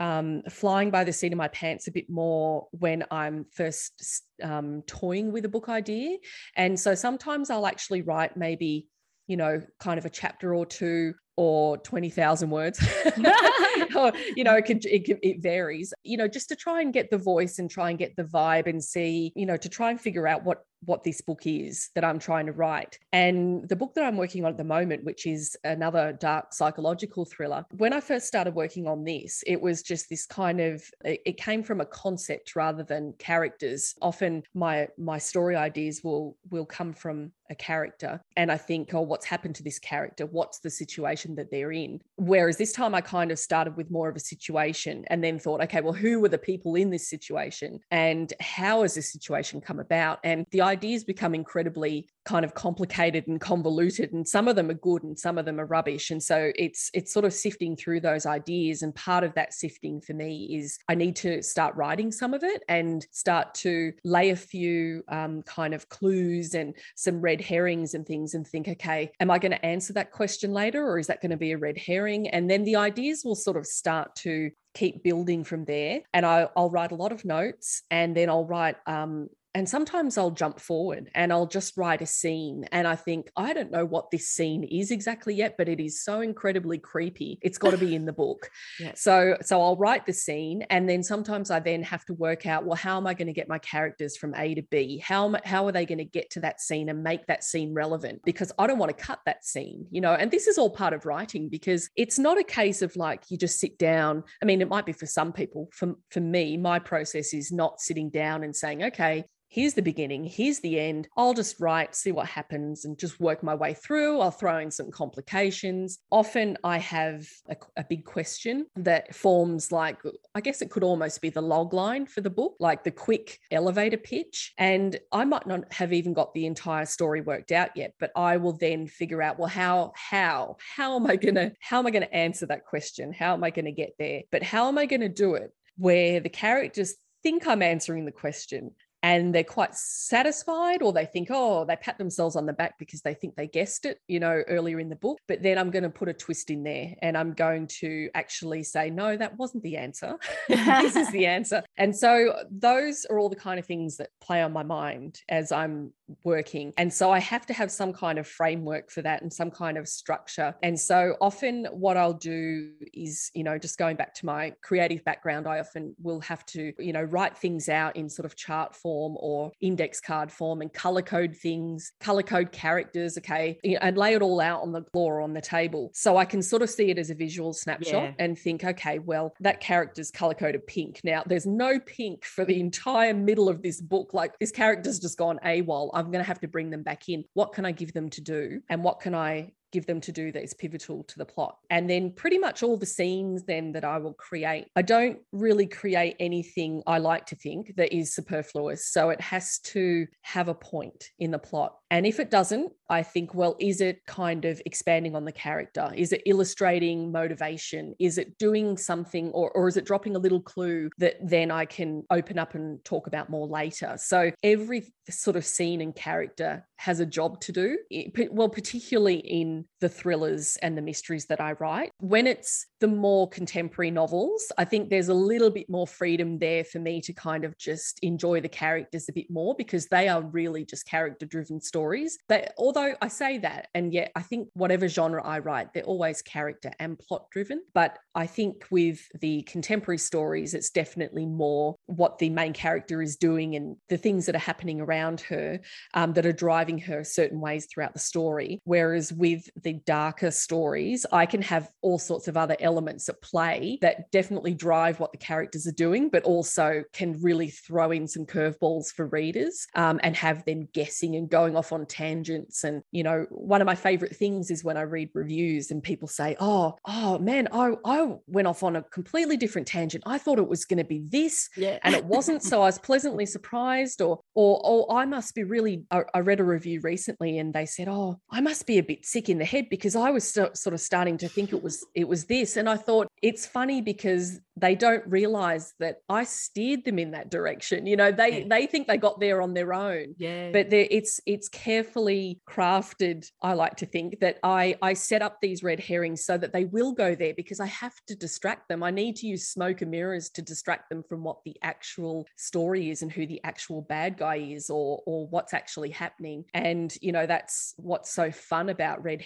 um, flying by the seat of my pants a bit more when I'm first um, toying with a book idea, and so sometimes I'll actually write maybe you know, kind of a chapter or two or 20,000 words. [laughs] [laughs] or, you know, it, can, it, it varies, you know, just to try and get the voice and try and get the vibe and see, you know, to try and figure out what what this book is that I'm trying to write. And the book that I'm working on at the moment, which is another dark psychological thriller, when I first started working on this, it was just this kind of it came from a concept rather than characters. Often my my story ideas will will come from a character and I think, oh, what's happened to this character? What's the situation that they're in? Whereas this time I kind of started with more of a situation and then thought, okay, well, who were the people in this situation and how has this situation come about? And the ideas become incredibly kind of complicated and convoluted and some of them are good and some of them are rubbish and so it's it's sort of sifting through those ideas and part of that sifting for me is i need to start writing some of it and start to lay a few um, kind of clues and some red herrings and things and think okay am i going to answer that question later or is that going to be a red herring and then the ideas will sort of start to keep building from there. And I, will write a lot of notes and then I'll write um, and sometimes I'll jump forward and I'll just write a scene. And I think, I don't know what this scene is exactly yet, but it is so incredibly creepy. It's got to be in the book. [laughs] yeah. So, so I'll write the scene. And then sometimes I then have to work out, well, how am I going to get my characters from A to B? How, how are they going to get to that scene and make that scene relevant? Because I don't want to cut that scene, you know, and this is all part of writing because it's not a case of like you just sit down. I mean, it might be for some people. For, for me, my process is not sitting down and saying, okay, here's the beginning, here's the end. I'll just write, see what happens, and just work my way through. I'll throw in some complications. Often I have a, a, big question that forms like, I guess it could almost be the log line for the book, like the quick elevator pitch. And I might not have even got the entire story worked out yet, but I will then figure out, well, how, how, how am I gonna, how am I gonna answer that question? How am I gonna get there? But how am I gonna do it where the characters think I'm answering the question, and they're quite satisfied or they think oh they pat themselves on the back because they think they guessed it you know earlier in the book but then i'm going to put a twist in there and i'm going to actually say no that wasn't the answer. [laughs] This is the answer. And so those are all the kind of things that play on my mind as i'm working. And so i have to have some kind of framework for that and some kind of structure. And so often what i'll do is you know just going back to my creative background i often will have to you know write things out in sort of chart form form or index card form and color code things, color code characters, okay, and lay it all out on the floor on the table. So I can sort of see it as a visual snapshot yeah. and think, okay, well, that character's color coded pink. Now, there's no pink for the entire middle of this book. Like this character's just gone AWOL. I'm going to have to bring them back in. What can I give them to do? And what can I give them to do that is pivotal to the plot. And then pretty much all the scenes then that I will create, I don't really create anything I like to think that is superfluous. So it has to have a point in the plot. And if it doesn't, I think, well, is it kind of expanding on the character? Is it illustrating motivation? Is it doing something or, or is it dropping a little clue that then I can open up and talk about more later? So every sort of scene and character has a job to do. Well, particularly in and the thrillers and the mysteries that I write. When it's the more contemporary novels, I think there's a little bit more freedom there for me to kind of just enjoy the characters a bit more because they are really just character driven stories. But although I say that, and yet I think whatever genre I write, they're always character and plot driven. But I think with the contemporary stories, it's definitely more what the main character is doing and the things that are happening around her um, that are driving her certain ways throughout the story. Whereas with the darker stories, I can have all sorts of other elements at play that definitely drive what the characters are doing, but also can really throw in some curveballs for readers um, and have them guessing and going off on tangents. And, you know, one of my favorite things is when I read reviews and people say, oh, oh man, I, I went off on a completely different tangent. I thought it was going to be this yeah. and it wasn't. so I was pleasantly surprised or, or, or I must be really, I, I read a review recently and they said, oh, I must be a bit sick in the head because I was sort of starting to think it was it was this, and I thought it's funny because they don't realize that I steered them in that direction. You know, they yeah. they think they got there on their own. Yeah. But it's it's carefully crafted. I like to think that I I set up these red herrings so that they will go there because I have to distract them. I need to use smoke and mirrors to distract them from what the actual story is and who the actual bad guy is or or what's actually happening. And you know, that's what's so fun about red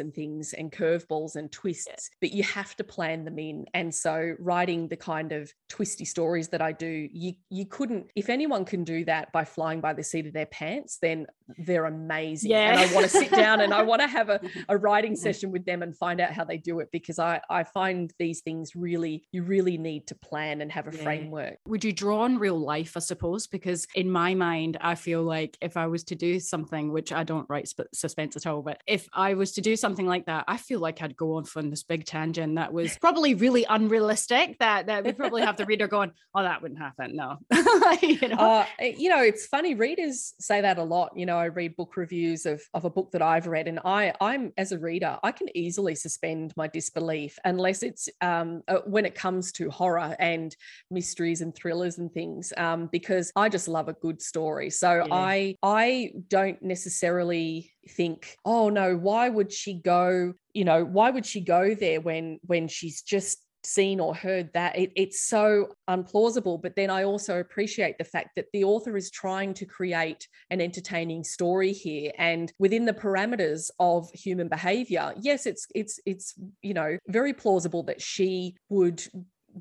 and things and curveballs and twists. But you have to plan them in. And so writing writing the kind of twisty stories that I do, you you couldn't if anyone can do that by flying by the seat of their pants, then they're amazing. Yeah. And I want to sit down and I [laughs] want to have a, [laughs] a writing mm. session with them and find out how they do it because I, I find these things really, you really need to plan and have a yeah. framework. Would you draw on real life, I suppose? Because in my mind, I feel like if I was to do something, which I don't write suspense at all, but if I was to do something like that, I feel like I'd go on on this big tangent that was [laughs] probably really unrealistic that that we probably have the reader going, "Oh, that wouldn't happen." No, [laughs] you know. Uh, you know, it's funny. Readers say that a lot. You know, I read book reviews of of a book that I've read, and I I'm as a reader, I can easily suspend my disbelief unless it's um, uh, when it comes to horror and mysteries and thrillers and things, um, because I just love a good story. So yeah. I I don't necessarily think, oh no, why would she go? You know, why would she go there when when she's just seen or heard that it, it's so unplausible but then i also appreciate the fact that the author is trying to create an entertaining story here and within the parameters of human behavior yes it's it's it's you know very plausible that she would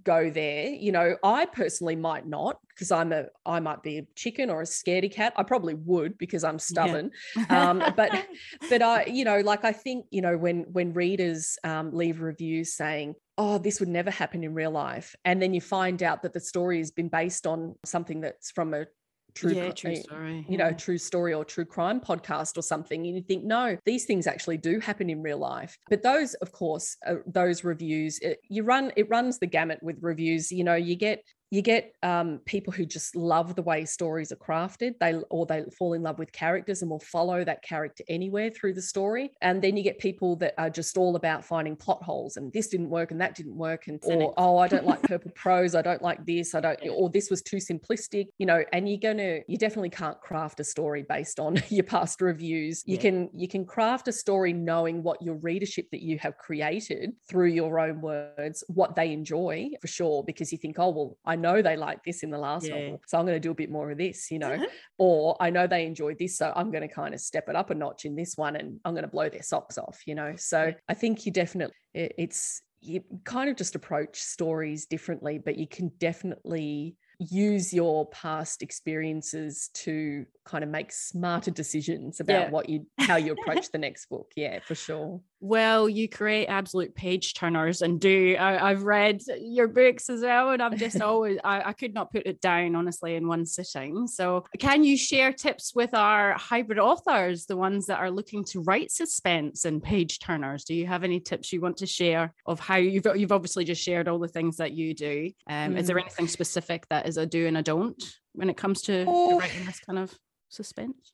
go there you know i personally might not because i'm a i might be a chicken or a scaredy cat i probably would because i'm stubborn yeah. [laughs] um, but but i you know like i think you know when when readers um, leave reviews saying oh this would never happen in real life and then you find out that the story has been based on something that's from a true, yeah, true story. You know, true story or true crime podcast or something. And you think, no, these things actually do happen in real life. But those, of course, uh, those reviews, it, you run, it runs the gamut with reviews. You know, you get you get um, people who just love the way stories are crafted. They or they fall in love with characters and will follow that character anywhere through the story. And then you get people that are just all about finding plot holes and this didn't work and that didn't work and or oh i don't like [laughs] purple prose. I don't like this. I don't or this was too simplistic you know and you're gonna you definitely can't craft a story based on [laughs] your past reviews. You yeah. can you can craft a story knowing what your readership that you have created through your own words what they enjoy for sure because you think oh well i know they like this in the last yeah. novel, so I'm going to do a bit more of this, you know. or I know they enjoyed this, so I'm going to kind of step it up a notch in this one, and I'm going to blow their socks off, you know. So I think you definitely it's you kind of just approach stories differently, but you can definitely use your past experiences to kind of make smarter decisions about yeah. what you how you approach the next book yeah for sure well you create absolute page turners and do I, have read your books as well and i'm just [laughs] always I, I could not put it down honestly in one sitting so can you share tips with our hybrid authors the ones that are looking to write suspense and page turners do you have any tips you want to share of how you've, you've obviously just shared all the things that you do um, mm. is there mm. anything specific that is a do and a don't when it comes to oh. writing this kind of suspense?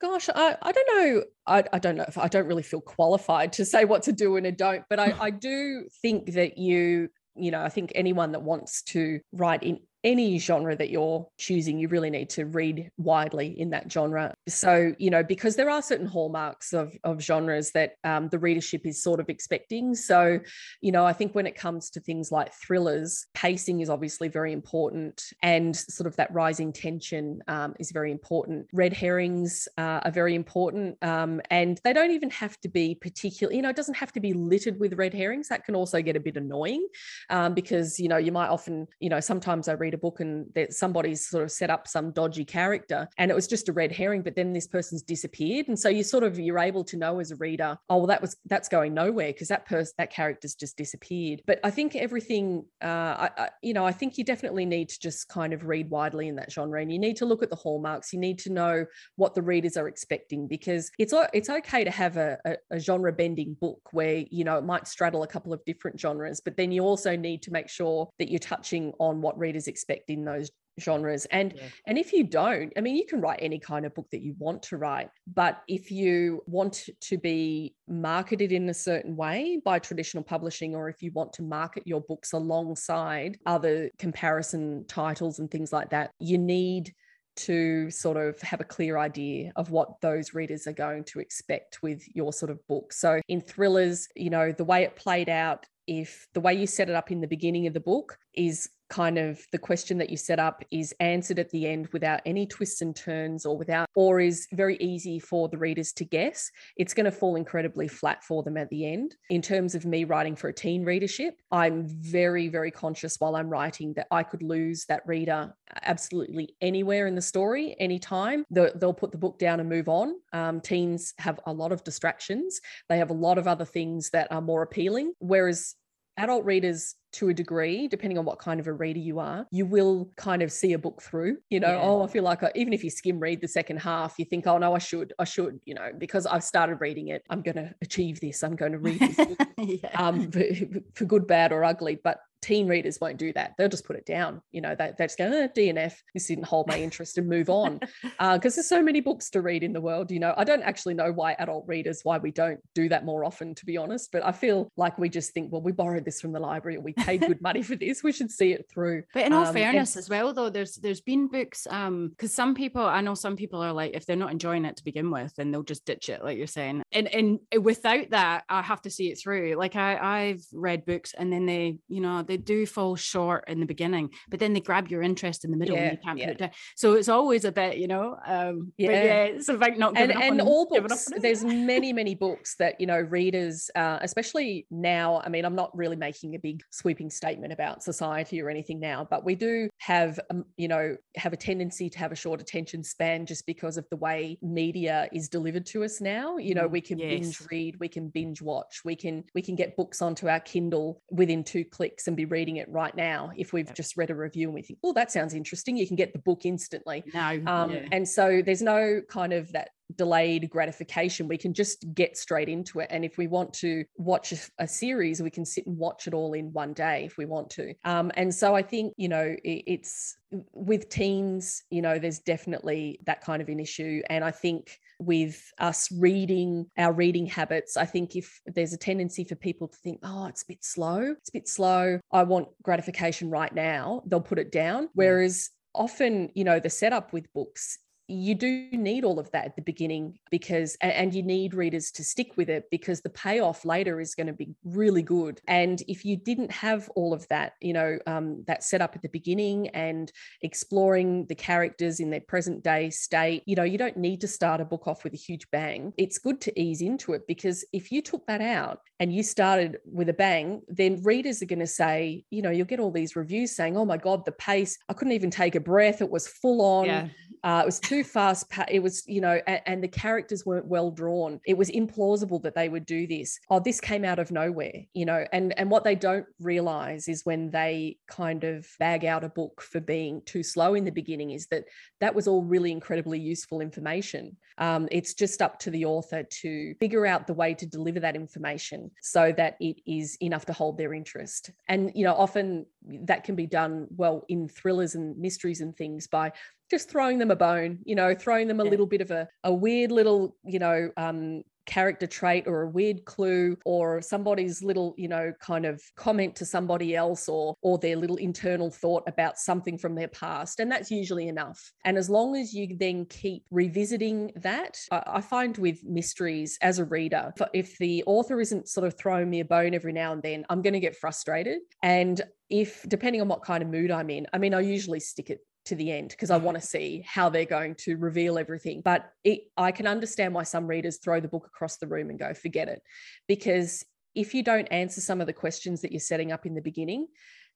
Gosh, I, I don't know. I, I don't know if I don't really feel qualified to say what to do and a don't, but I, [laughs] I do think that you, you know, I think anyone that wants to write in any genre that you're choosing, you really need to read widely in that genre. So, you know, because there are certain hallmarks of, of genres that um, the readership is sort of expecting. So, you know, I think when it comes to things like thrillers, pacing is obviously very important and sort of that rising tension um, is very important. Red herrings uh, are very important. Um, and they don't even have to be particular, you know, it doesn't have to be littered with red herrings. That can also get a bit annoying um, because, you know, you might often, you know, sometimes I read read a book and that somebody's sort of set up some dodgy character and it was just a red herring, but then this person's disappeared. And so you sort of you're able to know as a reader, oh well, that was that's going nowhere because that person that character's just disappeared. But I think everything, uh, I, I, you know, I think you definitely need to just kind of read widely in that genre, and you need to look at the hallmarks. You need to know what the readers are expecting because it's it's okay to have a, a, a genre bending book where you know it might straddle a couple of different genres, but then you also need to make sure that you're touching on what readers expect expect in those genres and yeah. and if you don't i mean you can write any kind of book that you want to write but if you want to be marketed in a certain way by traditional publishing or if you want to market your books alongside other comparison titles and things like that you need to sort of have a clear idea of what those readers are going to expect with your sort of book. So in thrillers, you know, the way it played out if the way you set it up in the beginning of the book is kind of the question that you set up is answered at the end without any twists and turns or without or is very easy for the readers to guess. It's going to fall incredibly flat for them at the end. In terms of me writing for a teen readership i'm very very conscious while i'm writing that i could lose that reader absolutely anywhere in the story anytime. They'll put the book down and move on. Um, teens have a lot of distractions. They have a lot of other things that are more appealing whereas adult readers to a degree, depending on what kind of a reader you are, you will kind of see a book through. You know, yeah. oh, I feel like I, even if you skim read the second half, you think, oh no, I should, I should, you know, because I've started reading it, I'm going to achieve this. I'm going to read this, [laughs] yeah. um, for, [laughs] for good, bad, or ugly. But teen readers won't do that. They'll just put it down. You know, they, they just go, eh, DNF, this didn't hold my interest and move on. Because [laughs] uh, there's so many books to read in the world. You know, I don't actually know why adult readers, why we don't do that more often, to be honest. But I feel like we just think, well, we borrowed this from the library or we paid good money for this. We should see it through. But in all um, fairness, and- as well, though, there's there's been books, um, because some people I know some people are like, if they're not enjoying it to begin with, then they'll just ditch it, like you're saying. And and without that, I have to see it through. Like I I've read books and then they, you know, they do fall short in the beginning, but then they grab your interest in the middle yeah, and you can't yeah. put it down. So it's always a bit, you know, um, yeah, yeah it's about not giving and, up and on, all books. There's [laughs] many many books that you know readers, uh, especially now. I mean, I'm not really making a big sweeping statement about society or anything now, but we do have, um, you know, have a tendency to have a short attention span just because of the way media is delivered to us now. You know, mm, we can yes. binge read, we can binge watch, we can we can get books onto our Kindle within two clicks and be reading it right now. If we've just read a review and we think, oh, that sounds interesting, you can get the book instantly. No, um, yeah. and so there's no kind of that delayed gratification. We can just get straight into it. And if we want to watch a, a, series, we can sit and watch it all in one day if we want to. Um, and so I think, you know, it, it's with teens, you know, there's definitely that kind of an issue. And I think with us reading our reading habits, I think if there's a tendency for people to think, oh, it's a bit slow, it's a bit slow, I want gratification right now, they'll put it down. Whereas often, you know, the setup with books you do need all of that at the beginning because and you need readers to stick with it because the payoff later is going to be really good. And if you didn't have all of that you know um, that set up at the beginning and exploring the characters in their present day state you know you don't need to start a book off with a huge bang. It's good to ease into it because if you took that out and you started with a bang then readers are going to say you know you'll get all these reviews saying oh my god the pace i couldn't even take a breath. It was full on. Yeah. uh, it was too fast. It was, you know, and, and, the characters weren't well drawn. It was implausible that they would do this. Oh, this came out of nowhere, you know, and and what they don't realize is when they kind of bag out a book for being too slow in the beginning is that that was all really incredibly useful information. Um, it's just up to the author to figure out the way to deliver that information so that it is enough to hold their interest. And you know, often that can be done well in thrillers and mysteries and things by just throwing them a bone, you know, throwing them a yeah. little bit of a, a weird little, you know, um, character trait or a weird clue or somebody's little you know kind of comment to somebody else or or their little internal thought about something from their past and that's usually enough and as long as you then keep revisiting that i, find with mysteries as a reader if the author isn't sort of throwing me a bone every now and then i'm going to get frustrated and if depending on what kind of mood i'm in i mean i usually stick it to the end because I mm-hmm. want to see how they're going to reveal everything. But it, I can understand why some readers throw the book across the room and go, forget it. Because if you don't answer some of the questions that you're setting up in the beginning,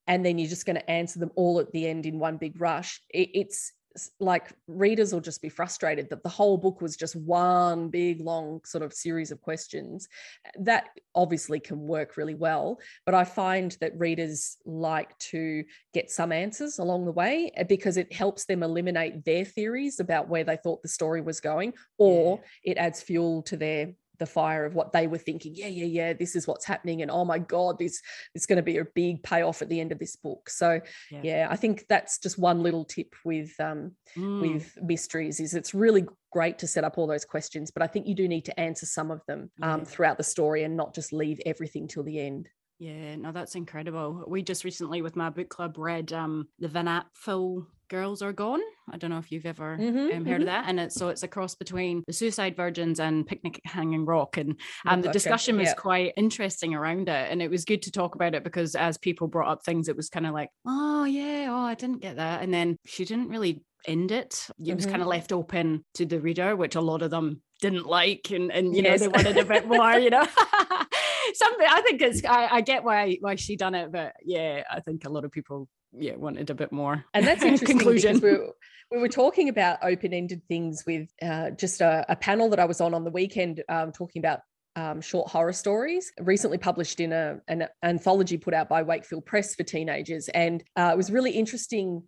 and then you're just going to answer them all at the end in one big rush, it, it's like readers will just be frustrated that the whole book was just one big long sort of series of questions that obviously can work really well but i find that readers like to get some answers along the way eh, because it helps them eliminate their theories about where they thought the story was going or yeah. it adds fuel to their the fire of what they were thinking yeah yeah yeah this is what's happening and oh my god this it's going to be a big payoff at the end of this book so yeah, yeah i think that's just one little tip with um mm. with mysteries is it's really great to set up all those questions but i think you do need to answer some of them um, yeah. throughout the story and not just leave everything till the end yeah, no, that's incredible. We just recently with my book club read um the Van Apfel Girls Are Gone. I don't know if you've ever mm-hmm, um, heard mm-hmm. of that. And it's so it's a cross between the Suicide Virgins and Picnic Hanging Rock. And um, the discussion was yeah. quite interesting around it. And it was good to talk about it because as people brought up things, it was kind of like, oh yeah, oh I didn't get that. And then she didn't really end it. It mm-hmm. was kind of left open to the reader, which a lot of them didn't like and and you yes. know they wanted a bit more you know [laughs] something i think it's I, I get why why she done it but yeah i think a lot of people yeah wanted a bit more [laughs] and that's interesting conclusion. we were, we were talking about open-ended things with uh, just a, a, panel that i was on on the weekend um, talking about um, short horror stories, recently published in a, an anthology put out by Wakefield Press for teenagers. And uh, it was really interesting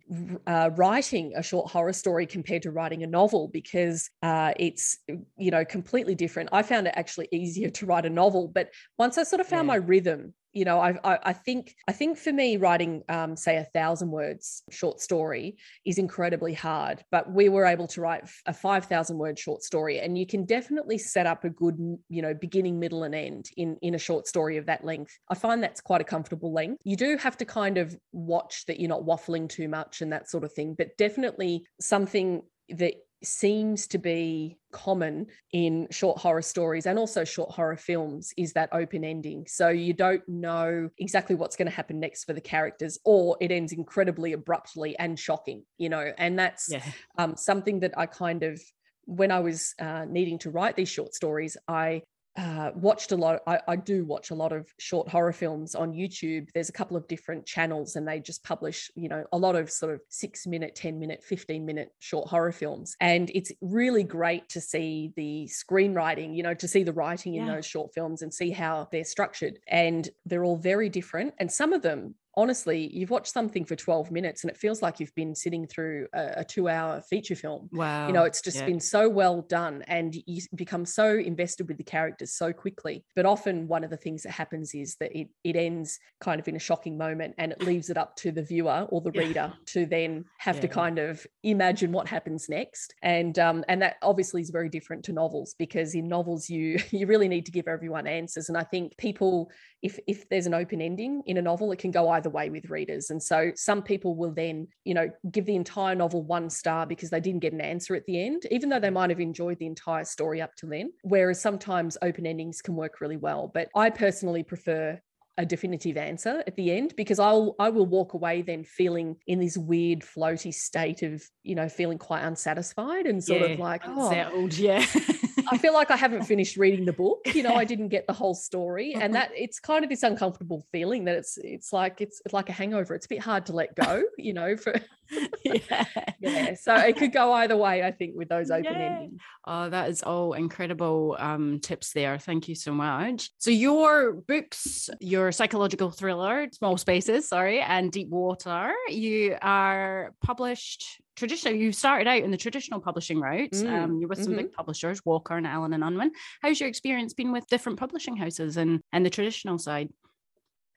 uh, writing a short horror story compared to writing a novel because uh, it's, you know, completely different. I found it actually easier to write a novel, but once I sort of found yeah. my rhythm, you know I, I, I think i think for me writing um, say a thousand words short story is incredibly hard but we were able to write a 5000 word short story and you can definitely set up a good you know beginning middle and end in in a short story of that length. I find that's quite a comfortable length. You do have to kind of watch that you're not waffling too much and that sort of thing but definitely something that seems to be common in short horror stories and also short horror films is that open ending. So you don't know exactly what's going to happen next for the characters, or it ends incredibly abruptly and shocking, you know. And that's yeah. um, something that I kind of when I was uh, needing to write these short stories, I uh, watched a lot. I, I, do watch a lot of short horror films on YouTube. There's a couple of different channels, and they just publish, you know, a lot of sort of six minute, 10 minute, 15 minute short horror films. And it's really great to see the screenwriting, you know, to see the writing in yeah. those short films and see how they're structured. And they're all very different. And some of them honestly, you've watched something for 12 minutes and it feels like you've been sitting through a, a two hour feature film. Wow. You know, it's just yeah. been so well done and you become so invested with the characters so quickly. But often one of the things that happens is that it, it ends kind of in a shocking moment and it leaves it up to the viewer or the reader to then have yeah. to kind of imagine what happens next. And um, and that obviously is very different to novels because in novels you [laughs] you really need to give everyone answers. And I think people if if there's an open ending in a novel, it can go either way with readers. And so some people will then, you know, give the entire novel one star because they didn't get an answer at the end, even though they might have enjoyed the entire story up to then. Whereas sometimes open endings can work really well. But I personally prefer a definitive answer at the end because I'll I will walk away then feeling in this weird floaty state of you know feeling quite unsatisfied and sort yeah, of like oh yeah [laughs] I feel like I haven't finished reading the book. You know, I didn't get the whole story, and that it's kind of this uncomfortable feeling that it's it's like it's like a hangover. It's a bit hard to let go. You know, for [laughs] yeah, [laughs] yeah. So it could go either way. I think with those open yeah. endings. Oh, that is all incredible um, tips there. Thank you so much. So your books, your psychological thriller, Small Spaces, sorry, and Deep Water, you are published traditional you started out in the traditional publishing route mm, um, you're with some mm-hmm. big publishers walker and allen and unwin how's your experience been with different publishing houses and and the traditional side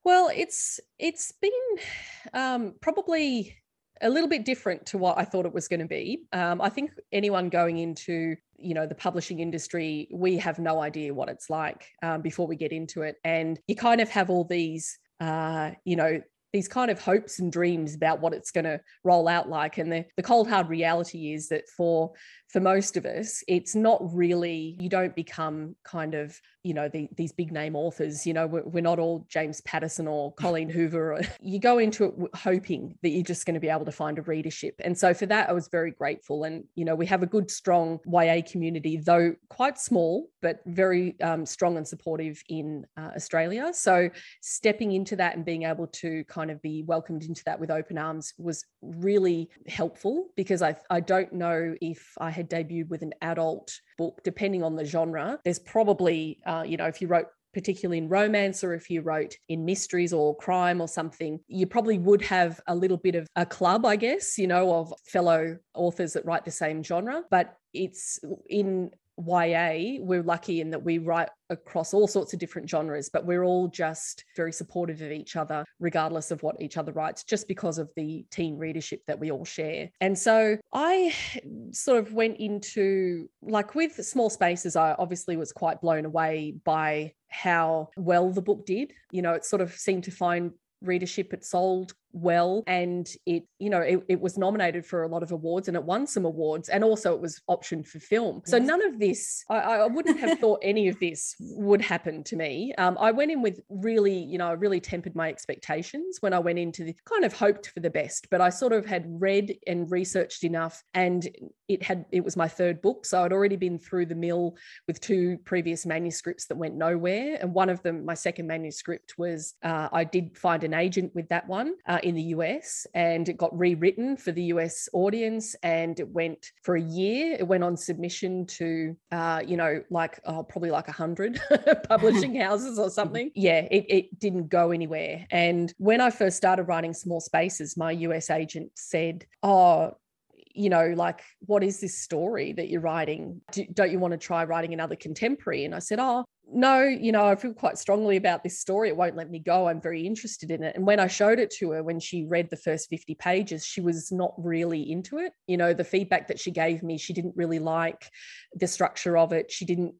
well it's it's been um, probably a little bit different to what I thought it was going to be. Um, I think anyone going into you know the publishing industry, we have no idea what it's like um, before we get into it, and you kind of have all these uh, you know these kind of hopes and dreams about what it's going to roll out like. And the, the cold hard reality is that for for most of us it's not really you don't become kind of you know the, these big name authors. You know we're, we're, not all james patterson or [laughs] colleen hoover. You go into it hoping that you're just going to be able to find a readership. And so for that i was very grateful. And you know we have a good strong ya community though quite small but very um, strong and supportive in uh, australia. So stepping into that and being able to kind of be welcomed into that with open arms was really helpful because i, I don't know if i had had debuted with an adult book, depending on the genre, there's probably, uh, you know, if you wrote particularly in romance or if you wrote in mysteries or crime or something, you probably would have a little bit of a club, I guess, you know, of fellow authors that write the same genre. But it's in YA, we're lucky in that we write across all sorts of different genres, but we're all just very supportive of each other, regardless of what each other writes, just because of the teen readership that we all share. And so I sort of went into, like with Small Spaces, I obviously was quite blown away by how well the book did. You know, it sort of seemed to find readership. It sold well and it you know it, it, was nominated for a lot of awards and it won some awards and also it was optioned for film. So none of this I, I, wouldn't have thought any of this would happen to me. Um, i went in with really you know i really tempered my expectations when i went into the kind of hoped for the best but i sort of had read and researched enough and it had it was my third book so i'd already been through the mill with two previous manuscripts that went nowhere and one of them my second manuscript was uh, i did find an agent with that one uh, in the US and it got rewritten for the US audience and it went for a year. It went on submission to, uh, you know, like oh, probably like a hundred [laughs] publishing [laughs] houses or something. Yeah, it, it didn't go anywhere. And when I first started writing Small Spaces, my US agent said, Oh, you know, like, what is this story that you're writing? Do, not you want to try writing another contemporary? And I said, oh, no, you know, I feel quite strongly about this story. It won't let me go. I'm very interested in it. And when I showed it to her, when she read the first 50 pages, she was not really into it. You know, the feedback that she gave me, she didn't really like the structure of it. She didn't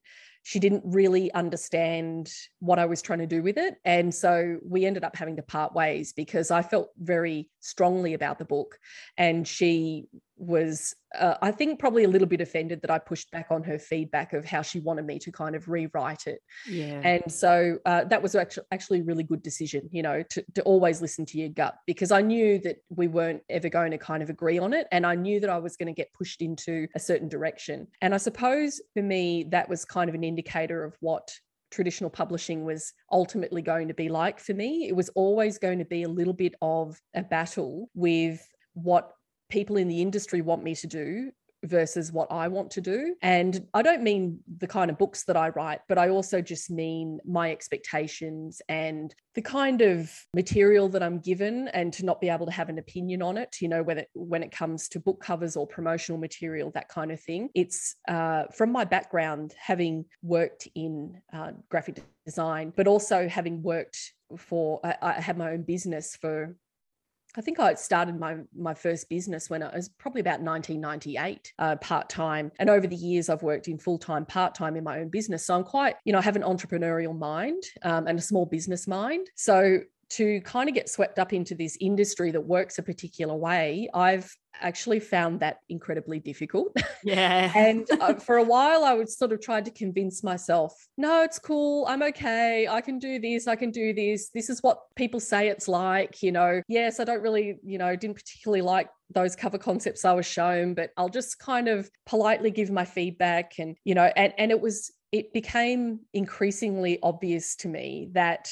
she didn't really understand what I was trying to do with it. And so we ended up having to part ways because I felt very strongly about the book. And she was, uh, I think, probably a little bit offended that I pushed back on her feedback of how she wanted me to kind of rewrite it. Yeah. And so uh, that was actually actually a really good decision, you know, to, to always listen to your gut because I knew that we weren't ever going to kind of agree on it. And I knew that I was going to get pushed into a certain direction. And I suppose for me, that was kind of an indicator of what traditional publishing was ultimately going to be like for me. It was always going to be a little bit of a battle with what people in the industry want me to do versus what I want to do. And I don't mean the kind of books that I write, but I also just mean my expectations and the kind of material that I'm given and to not be able to have an opinion on it, you know, whether when it comes to book covers or promotional material, that kind of thing. It's uh, from my background, having worked in uh, graphic design, but also having worked for, I, I had my own business for I think I started my my first business when I was probably about 1998, uh, part time. And over the years, I've worked in full time, part time in my own business. So I'm quite, you know, I have an entrepreneurial mind um, and a small business mind. So to kind of get swept up into this industry that works a particular way, I've actually found that incredibly difficult. Yeah. [laughs] and uh, for a while, I would sort of try to convince myself, no, it's cool. I'm okay. I can do this. I can do this. This is what people say it's like. You know, yes, I don't really, you know, didn't particularly like those cover concepts I was shown, but I'll just kind of politely give my feedback. And, you know, and, and it was, it became increasingly obvious to me that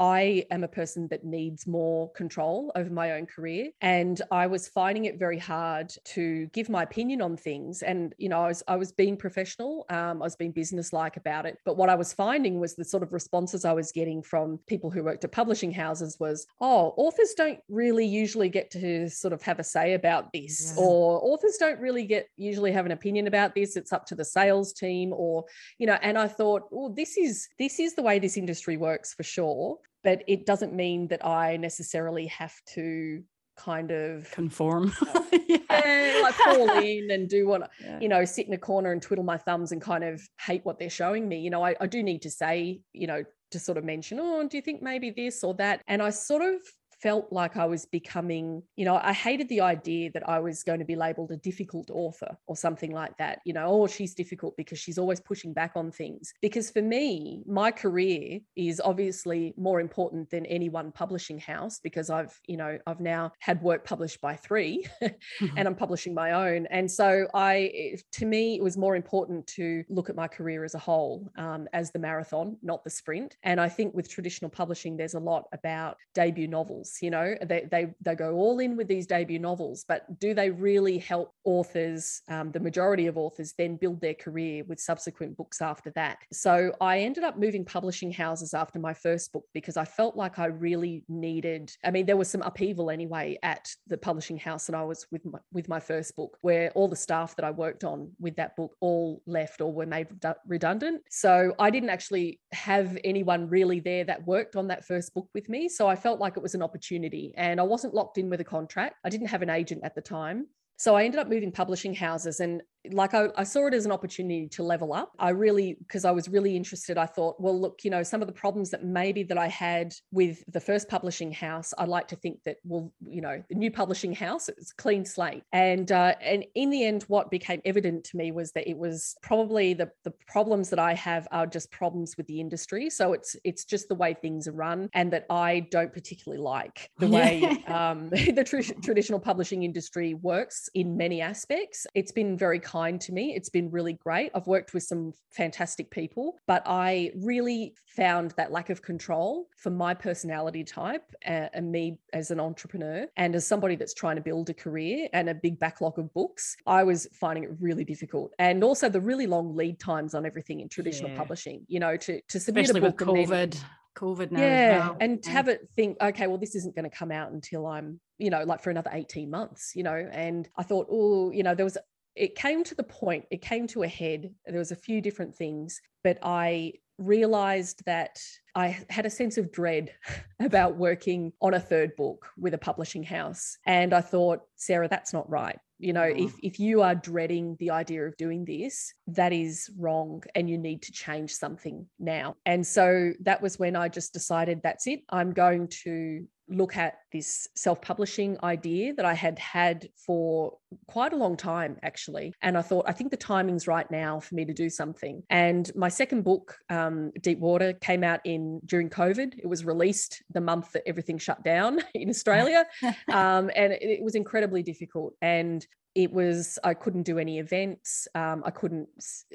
I am a person that needs more control over my own career. And I was finding it very hard to give my opinion on things. And, you know, I was, I was being professional, um, I was being businesslike about it. But what I was finding was the sort of responses I was getting from people who worked at publishing houses was, oh, authors don't really usually get to sort of have a say about this, yeah. or authors don't really get usually have an opinion about this. It's up to the sales team, or, you know, and I thought, well, this is this is the way this industry works for sure but it doesn't mean that I necessarily have to kind of conform [laughs] [laughs] yeah. like fall in and do what [laughs] yeah. you know sit in a corner and twiddle my thumbs and kind of hate what they're showing me you know I, I do need to say you know to sort of mention oh do you think maybe this or that and i sort of felt like I was becoming, you know, I hated the idea that I was going to be labeled a difficult author or something like that. You know, oh, she's difficult because she's always pushing back on things. Because for me, my career is obviously more important than any one publishing house because I've, you know, I've now had work published by 3 [laughs] mm-hmm. and I'm publishing my own. And so I, to me, it was more important to look at my career as a whole, um, as the marathon, not the sprint. And I think with traditional publishing, there's a lot about debut novels novels you know they they they go all in with these debut novels but do they really help authors um, the majority of authors then build their career with subsequent books after that? So i ended up moving publishing houses after my first book because i felt like i really needed i mean there was some upheaval anyway at the publishing house and i was with my, with my first book where all the staff that i worked on with that book all left or were made redundant. So i didn't actually have anyone really there that worked on that first book with me. So i felt like it was an opportunity opportunity and I wasn't locked in with a contract. I didn't have an agent at the time. So I ended up moving publishing houses and like I, I, saw it as an opportunity to level up. I really because i was really interested i thought well look you know some of the problems that maybe that i had with the first publishing house i'd like to think that well you know the new publishing house it's clean slate. And uh, and in the end what became evident to me was that it was probably the the problems that i have are just problems with the industry. So it's it's just the way things are run and that i don't particularly like the [laughs] way um, [laughs] the tr- traditional publishing industry works in many aspects. It's been very kind to me. It's been really great. I've worked with some fantastic people, but I really found that lack of control for my personality type uh, and me as an entrepreneur and as somebody that's trying to build a career and a big backlog of books, I was finding it really difficult. And also the really long lead times on everything in traditional yeah. publishing, you know, to, to submit Especially a book. With COVID. Then, COVID now. Yeah. And to have it think, okay, well, this isn't going to come out until I'm, you know, like for another 18 months, you know. And I thought, oh, you know, there was it came to the point, it came to a head. There was a few different things, but I realized that I had a sense of dread [laughs] about working on a third book with a publishing house. And I thought, Sarah, that's not right. You know, mm. if, if you are dreading the idea of doing this, that is wrong and you need to change something now. And so that was when I just decided that's it. I'm going to look at this self publishing idea that I had had for quite a long time, actually. And I thought, I think the timing's right now for me to do something. And my second book, um, Deep Water, came out in during COVID. It was released the month that everything shut down [laughs] in Australia. [laughs] um, and it, it was incredibly difficult. And it was i couldn't do any events um, i couldn't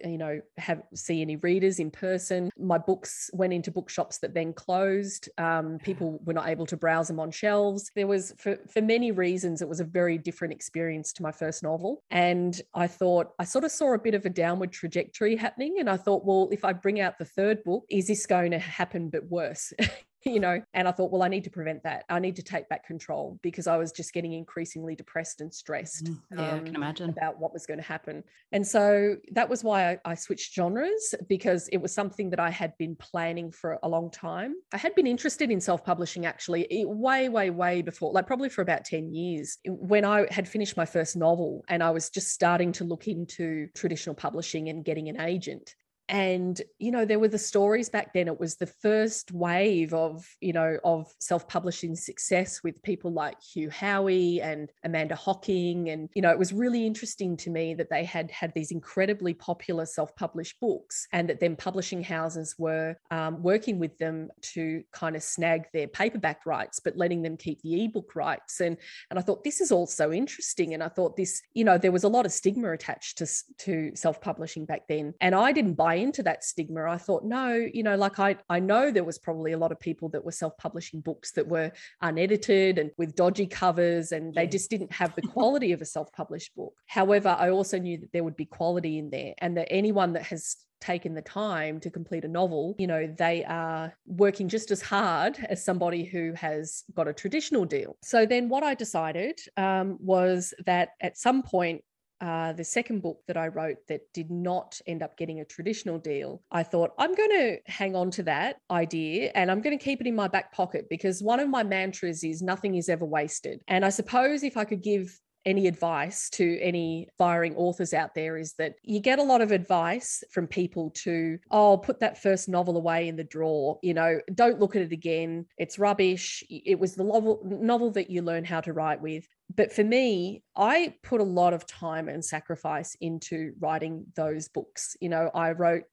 you know have see any readers in person. My books went into bookshops that then closed um, people were not able to browse them on shelves. There was for, for many reasons it was a very different experience to my first novel and i thought i sort of saw a bit of a downward trajectory happening and i thought well if i bring out the third book is this going to happen but worse [laughs] you know and i thought well i need to prevent that. I need to take back control because i was just getting increasingly depressed and stressed mm, yeah um, i can imagine. about what was going to happen. And so that was why I, I, switched genres because it was something that i had been planning for a long time. I had been interested in self-publishing actually way way way before like probably for about 10 years when i had finished my first novel and i was just starting to look into traditional publishing and getting an agent and you know there were the stories back then. It was the first wave of you know of self-publishing success with people like hugh howey and amanda hocking. And you know it was really interesting to me that they had had these incredibly popular self-published books and that then publishing houses were um, working with them to kind of snag their paperback rights but letting them keep the ebook rights. And and i thought this is all so interesting. And i thought this you know there was a lot of stigma attached to to self-publishing back then. And i didn't buy buy into that stigma. I thought, no, you know, like I, I know there was probably a lot of people that were self-publishing books that were unedited and with dodgy covers, and they just didn't have the [laughs] quality of a self-published book. However, I also knew that there would be quality in there, and that anyone that has taken the time to complete a novel, you know, they are working just as hard as somebody who has got a traditional deal. So then what I decided um, was that at some point uh, the second book that I wrote that did not end up getting a traditional deal, I thought I'm going to hang on to that idea and I'm going to keep it in my back pocket because one of my mantras is nothing is ever wasted. And I suppose if I could give any advice to any firing authors out there is that you get a lot of advice from people to, oh, put that first novel away in the drawer. You know, don't look at it again. It's rubbish. It was the novel, novel that you learn how to write with but for me, I put a lot of time and sacrifice into writing those books. You know, I wrote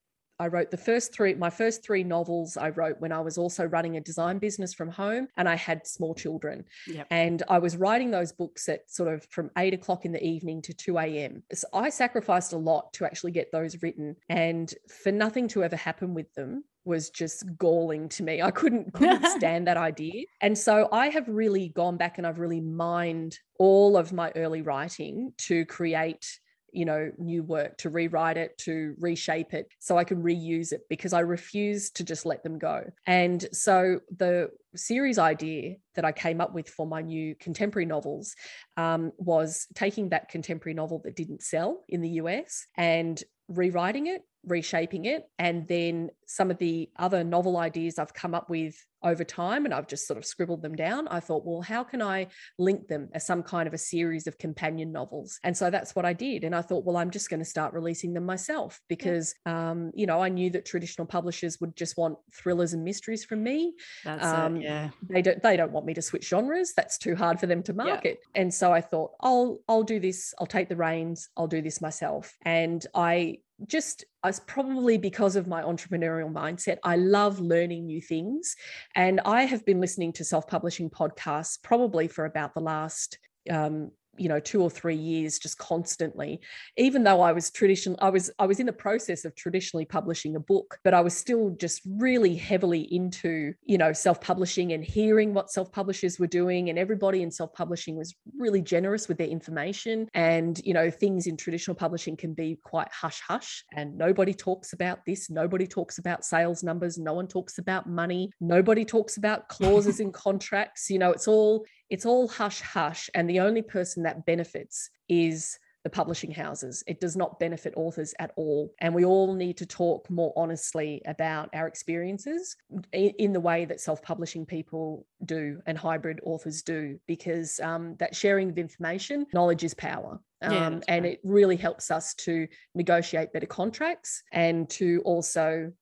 I wrote the first three, my first three novels I wrote when I was also running a design business from home and I had small children. Yep. And I was writing those books at sort of from eight o'clock in the evening to 2 a.m. So I sacrificed a lot to actually get those written. And for nothing to ever happen with them, was just galling to me. I couldn't [laughs] couldn't stand that idea. And so I have really gone back and I've really mined all of my early writing to create you know new work to rewrite it to reshape it so i can reuse it because i refuse to just let them go. And so the series idea that i came up with for my new contemporary novels um, was taking that contemporary novel that didn't sell in the us and rewriting it reshaping it. And then some of the other novel ideas I've come up with over time and I've just sort of scribbled them down. I thought, well, how can I link them as some kind of a series of companion novels? And so that's what I did. And I thought, well, I'm just going to start releasing them myself because, yeah. um, you know, I knew that traditional publishers would just want thrillers and mysteries from me. That's um, it, yeah. They don't, they don't want me to switch genres. That's too hard for them to market. Yeah. And so I thought, I'll, I'll do this. I'll take the reins. I'll do this myself. And I just as probably because of my entrepreneurial mindset, I love learning new things. And I have been listening to self publishing podcasts probably for about the last um, you know two or three years just constantly. Even though i was traditional i was i was in the process of traditionally publishing a book but i was still just really heavily into you know self-publishing and hearing what self-publishers were doing and everybody in self-publishing was really generous with their information. And you know things in traditional publishing can be quite hush hush and nobody talks about this nobody talks about sales numbers no one talks about money nobody talks about clauses [laughs] in contracts you know it's all it's all hush hush and the only person that benefits is the publishing houses. It does not benefit authors at all. And we all need to talk more honestly about our experiences in, the way that self publishing people do and hybrid authors do, because um, that sharing of information, knowledge is power. Um, yeah, and right. it really helps us to negotiate better contracts and to also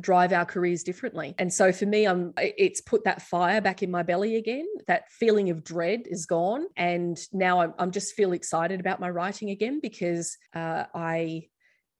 drive our careers differently. And so for me, I'm it's put that fire back in my belly again. That feeling of dread is gone, and now I'm, I'm just feel excited about my writing again because uh, I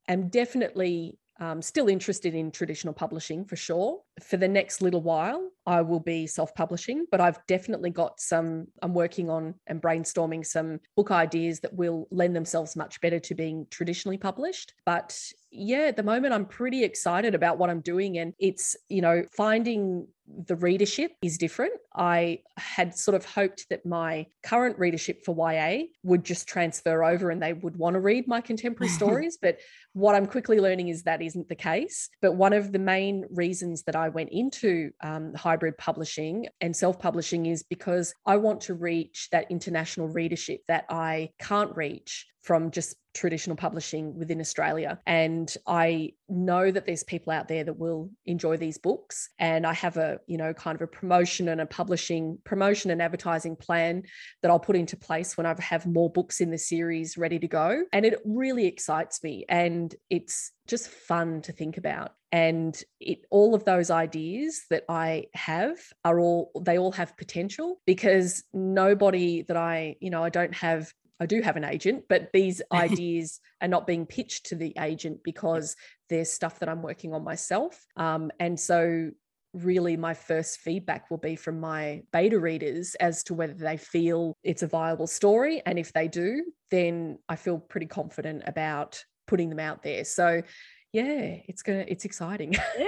am definitely um, still interested in traditional publishing for sure. For the next little while, I will be self publishing, but I've definitely got some, I'm working on and brainstorming some book ideas that will lend themselves much better to being traditionally published. But yeah, at the moment, I'm pretty excited about what I'm doing. And it's, you know, finding the readership is different. I had sort of hoped that my current readership for YA would just transfer over and they would want to read my contemporary [laughs] stories. But what I'm quickly learning is that isn't the case. But one of the main reasons that I went into um, hybrid publishing and self publishing is because I want to reach that international readership that I can't reach from just traditional publishing within Australia. And I know that there's people out there that will enjoy these books. And I have a, you know, kind of a promotion and a publishing promotion and advertising plan that I'll put into place when I have more books in the series ready to go. And it really excites me. And it's just fun to think about and it all of those ideas that i have are all they all have potential because nobody that i you know i don't have I do have an agent, but these [laughs] ideas are not being pitched to the agent because there's stuff that I'm working on myself. Um, and so, really, my first feedback will be from my beta readers as to whether they feel it's a viable story. And if they do, then I feel pretty confident about putting them out there. So, yeah, it's gonna, it's exciting. [laughs] yeah,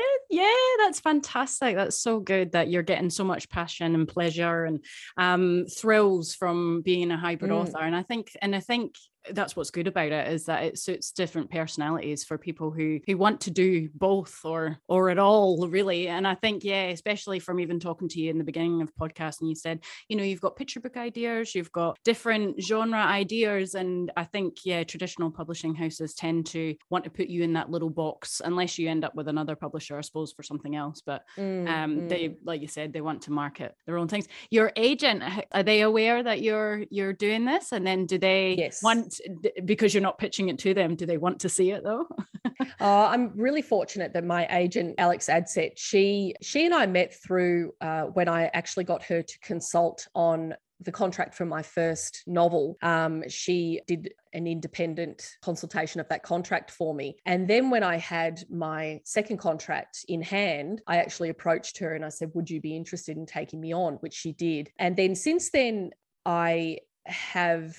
that's fantastic. That's so good that you're getting so much passion and pleasure and um, thrills from being a hybrid mm. author. And I think, and I think that's what's good about it is that it suits different personalities for people who who want to do both or or at all really and i think yeah especially from even talking to you in the beginning of podcast and you said you know you've got picture book ideas you've got different genre ideas and i think yeah traditional publishing houses tend to want to put you in that little box unless you end up with another publisher i suppose for something else but mm, um mm. they like you said they want to market their own things your agent are they aware that you're you're doing this and then do they yes. want because you're not pitching it to them do they want to see it though uh, [laughs] i'm really fortunate that my agent alex adsett she she and i met through uh, when i actually got her to consult on the contract for my first novel, um, she did an independent consultation of that contract for me. And then when I had my second contract in hand, I actually approached her and I said, Would you be interested in taking me on? Which she did. And then since then, I have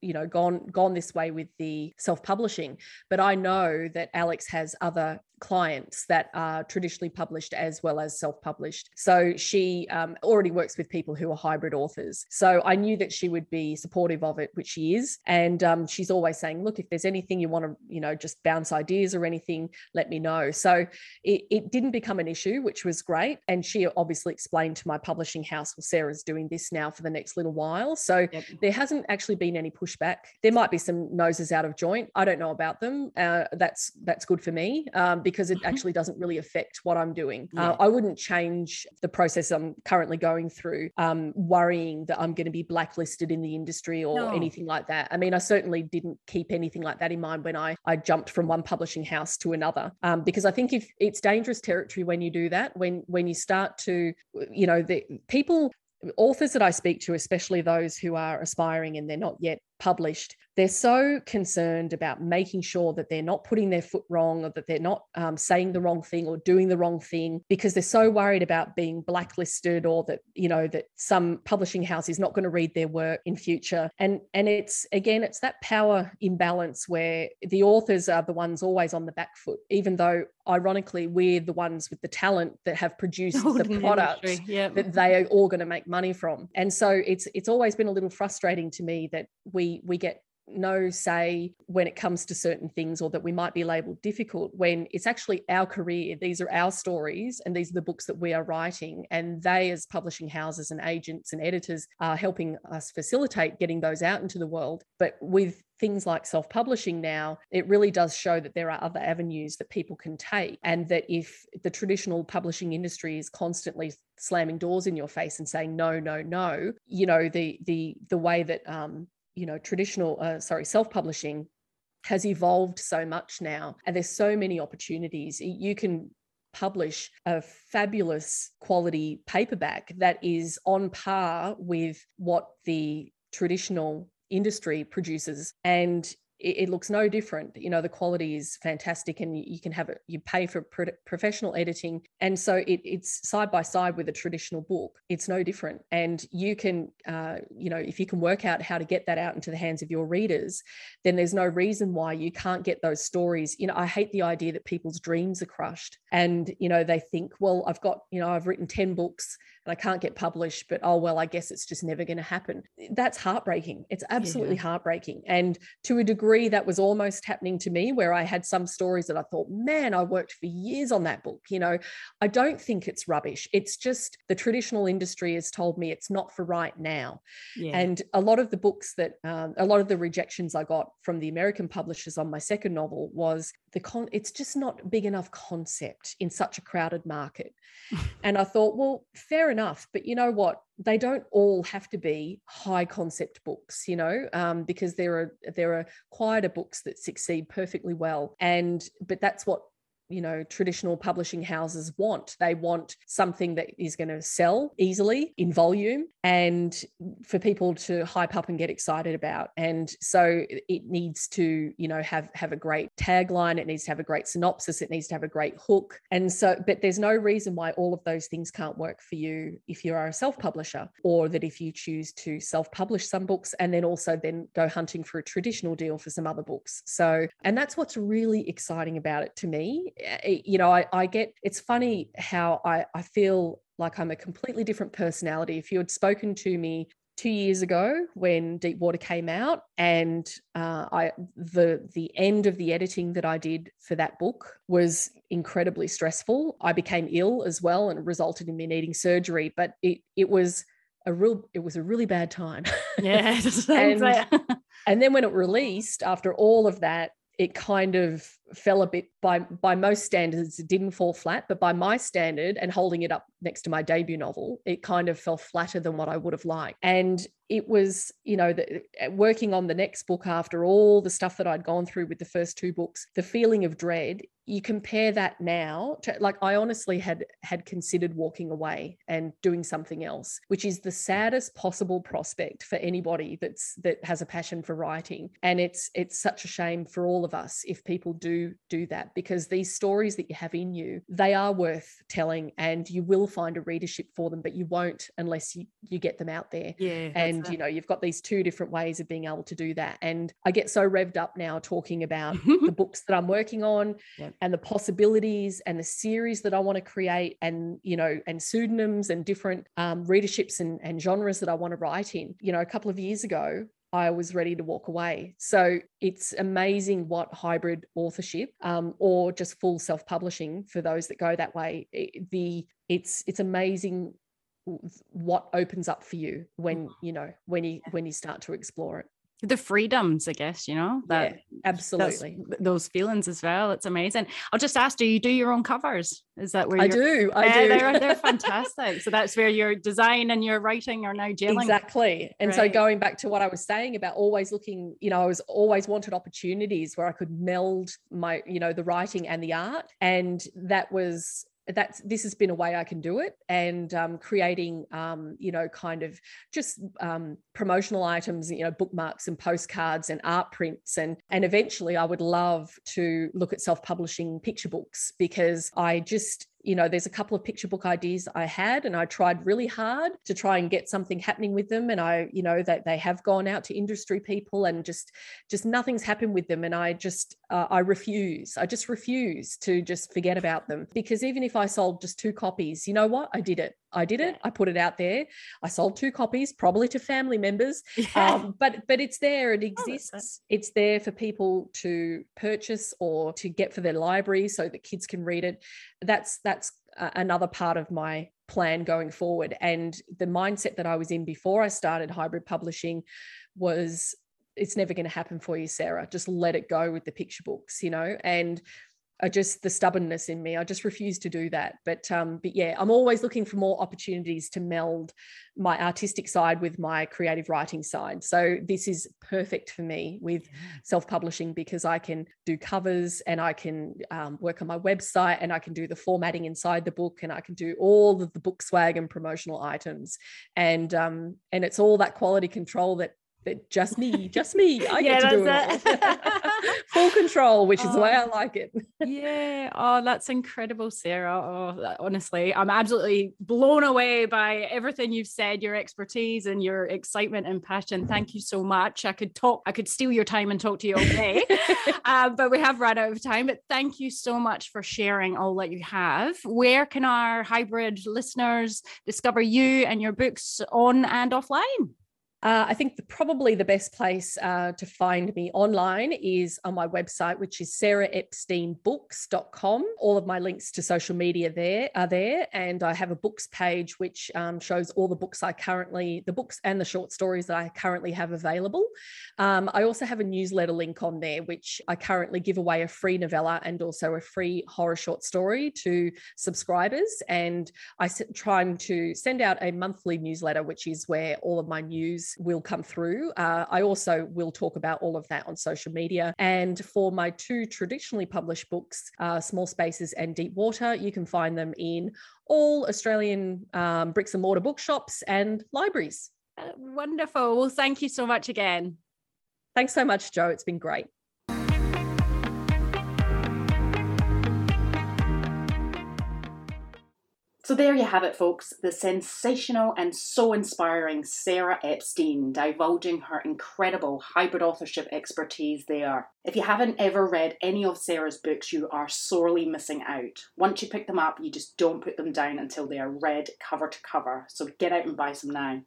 you know gone gone this way with the self-publishing but i know that alex has other clients that are traditionally published as well as self published. So she um, already works with people who are hybrid authors. So I knew that she would be supportive of it, which she is. And um, she's always saying, look, if there's anything you want to, you know, just bounce ideas or anything, let me know. So it, it didn't become an issue, which was great. And she obviously explained to my publishing house, well, Sarah's doing this now for the next little while. So yep. there hasn't actually been any pushback. There might be some noses out of joint. I don't know about them. Uh, that's that's good for me um, because it mm-hmm. actually doesn't really affect what I'm doing. Uh, yeah. Uh, I wouldn't change the process I'm currently going through, um, worrying that I'm going to be blacklisted in the industry or no. anything like that. I mean, I certainly didn't keep anything like that in mind when I, I jumped from one publishing house to another, um, because I think if it's dangerous territory when you do that, when when you start to, you know, the people authors that I speak to, especially those who are aspiring and they're not yet published, they're so concerned about making sure that they're not putting their foot wrong or that they're not um, saying the wrong thing or doing the wrong thing because they're so worried about being blacklisted or that you know that some publishing house is not going to read their work in future and and it's again it's that power imbalance where the authors are the ones always on the back foot even though ironically we're the ones with the talent that have produced [laughs] the product yep. that they are all going to make money from and so it's it's always been a little frustrating to me that we we get no say when it comes to certain things or that we might be labeled difficult when it's actually our career these are our stories and these are the books that we are writing and they as publishing houses and agents and editors are helping us facilitate getting those out into the world but with things like self publishing now, it really does show that there are other avenues that people can take. And that if the traditional publishing industry is constantly slamming doors in your face and saying, no, no, no, you know, the, the, the way that, um, you know, traditional, uh, sorry, self publishing has evolved so much now and there's so many opportunities. You can publish a fabulous quality paperback that is on par with what the traditional industry produces and it, looks no different. You know, the quality is fantastic, and you, can have it. You pay for pro- professional editing, and so it, it's side by side with a traditional book. It's no different, and you can, uh, you know, if you can work out how to get that out into the hands of your readers, then there's no reason why you can't get those stories. You know, I hate the idea that people's dreams are crushed, and you know, they think, well, I've got, you know, I've written ten books and I can't get published, but oh, well, I guess it's just never going to happen. That's heartbreaking. It's absolutely yeah. heartbreaking. And to a degree, that was almost happening to me where I had some stories that I thought, man, I worked for years on that book. You know, I don't think it's rubbish. It's just the traditional industry has told me it's not for right now. Yeah. And a lot of the books that, um, a lot of the rejections I got from the American publishers on my second novel was the con, it's just not big enough concept in such a crowded market. [laughs] and I thought, well, fair enough. But you know what? they don't all have to be high concept books you know um, because there are there are quieter books that succeed perfectly well and but that's what you know traditional publishing houses want. They want something that is going to sell easily in volume and for people to hype up and get excited about. And so it needs to you know have have a great tagline. It needs to have a great synopsis. It needs to have a great hook. And so but there's no reason why all of those things can't work for you if you are a self-publisher or that if you choose to self-publish some books and then also then go hunting for a traditional deal for some other books. So and that's what's really exciting about it to me you know, I, I get it's funny how I, I feel like I'm a completely different personality. If you had spoken to me two years ago when Deep Water came out, and uh, I the the end of the editing that I did for that book was incredibly stressful. I became ill as well, and it resulted in me needing surgery. But it it was a real it was a really bad time. Yeah, [laughs] and, [laughs] and then when it released, after all of that, it kind of fell a bit by by most standards it didn't fall flat but by my standard and holding it up next to my debut novel it kind of fell flatter than what i would have liked. And it was you know the, uh, working on the next book after all the stuff that i'd gone through with the first two books the feeling of dread you compare that now to like i honestly had had considered walking away and doing something else which is the saddest possible prospect for anybody that's that has a passion for writing. And it's it's such a shame for all of us if people do do that because these stories that you have in you they are worth telling and you will find a readership for them but you won't unless you you get them out there. Yeah and you know you've got these two different ways of being able to do that and i get so revved up now talking about the [laughs] books that i'm working on yeah. and the possibilities and the series that i want to create and you know and pseudonyms and different um, readerships and, and genres that i want to write in you know a couple of years ago I was ready to walk away. So it's amazing what hybrid authorship um, or just full self publishing for those that go that way. It, the it's it's amazing what opens up for you when mm. you know when you when you start to explore it the freedoms, I guess, you know, that yeah, absolutely those feelings as well. It's amazing. I'll just ask, do you do your own covers? Is that where I do? I yeah, do. They're, they're [laughs] fantastic. so that's where your design and your writing are now gelling. Exactly. And right. so going back to what I was saying about always looking, you know, I was always wanted opportunities where I could meld my, you know, the writing and the art. And that was that's this has been a way I can do it and um, creating um, you know kind of just um, promotional items you know bookmarks and postcards and art prints and and eventually I would love to look at self-publishing picture books because I just you know there's a couple of picture book ideas i had and i tried really hard to try and get something happening with them and i you know that they have gone out to industry people and just just nothing's happened with them and i just uh, i refuse i just refuse to just forget about them. Because even if i sold just two copies you know what? I did it I did it. I put it out there. I sold two copies, probably to family members. [laughs] Yeah. Um, but but it's there. It Oh, exists. It's there for people to purchase or to get for their library so that kids can read it. That's that's uh, another part of my plan going forward. And the mindset that I was in before I started hybrid publishing was it's never going to happen for you, Sarah. Just let it go with the picture books, you know. And I just the stubbornness in me. I just refuse to do that. But um, but yeah, I'm always looking for more opportunities to meld my artistic side with my creative writing side. So this is perfect for me with self-publishing because I can do covers and I can um, work on my website and I can do the formatting inside the book and I can do all of the book swag and promotional items. And um, and it's all that quality control that that just me, just me. I Yeah, get to do it all. [laughs] Full control, which is the way I Oh. like it. yeah. Oh, that's incredible, Sarah. Oh, that- honestly, I'm absolutely blown away by everything you've said, your expertise and your excitement and passion. Thank you so much. I could talk, I could steal your time and talk to you all day. [laughs] uh, but we have run out of time. But thank you so much for sharing all that you have. Where can our hybrid listeners discover you and your books on and offline? Uh, I think the, probably the best place uh, to find me online is on my website, which is sarahepsteinbooks.com. All of my links to social media there are there, and I have a books page which um, shows all the books I currently, the books and the short stories that I currently have available. Um, I also have a newsletter link on there, which I currently give away a free novella and also a free horror short story to subscribers. And I s- trying to send out a monthly newsletter, which is where all of my news will come through. Uh, I also will talk about all of that on social media. And for my two traditionally published books, uh, Small Spaces and Deep Water, you can find them in all Australian um, bricks and mortar bookshops and libraries. Uh, wonderful. Well, thank you so much again. Thanks so much, Joe. It's been great. So there you have it, folks. The sensational and so inspiring Sarah Epstein divulging her incredible hybrid authorship expertise there. If you haven't ever read any of Sarah's books, you are sorely missing out. Once you pick them up, you just don't put them down until they are read cover to cover. So get out and buy some now.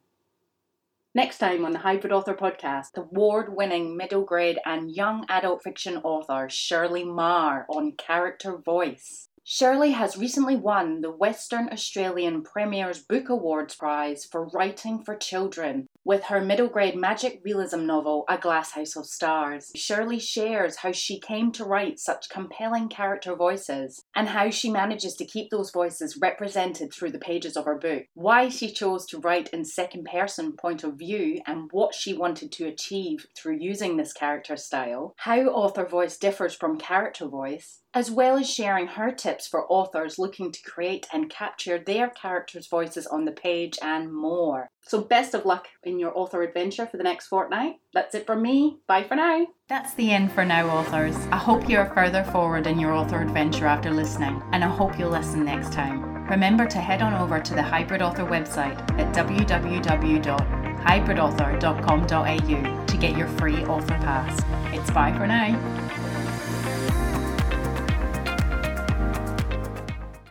Next time on the Hybrid Author Podcast, the award winning middle grade and young adult fiction author Shirley Marr on character voice. Shirley has recently won the Western Australian Premier's Book Awards Prize for Writing for Children with her middle grade magic realism novel, A Glass House of Stars. Shirley shares how she came to write such compelling character voices and how she manages to keep those voices represented through the pages of her book, why she chose to write in second person point of view and what she wanted to achieve through using this character style, how author voice differs from character voice, as well as sharing her tips for authors looking to create and capture their characters' voices on the page and more. So, best of luck in your author adventure for the next fortnight. That's it from me. Bye for now. That's the end for now, authors. I hope you are further forward in your author adventure after listening, and I hope you'll listen next time. Remember to head on over to the Hybrid Author website at www.hybridauthor.com.au to get your free author pass. It's bye for now.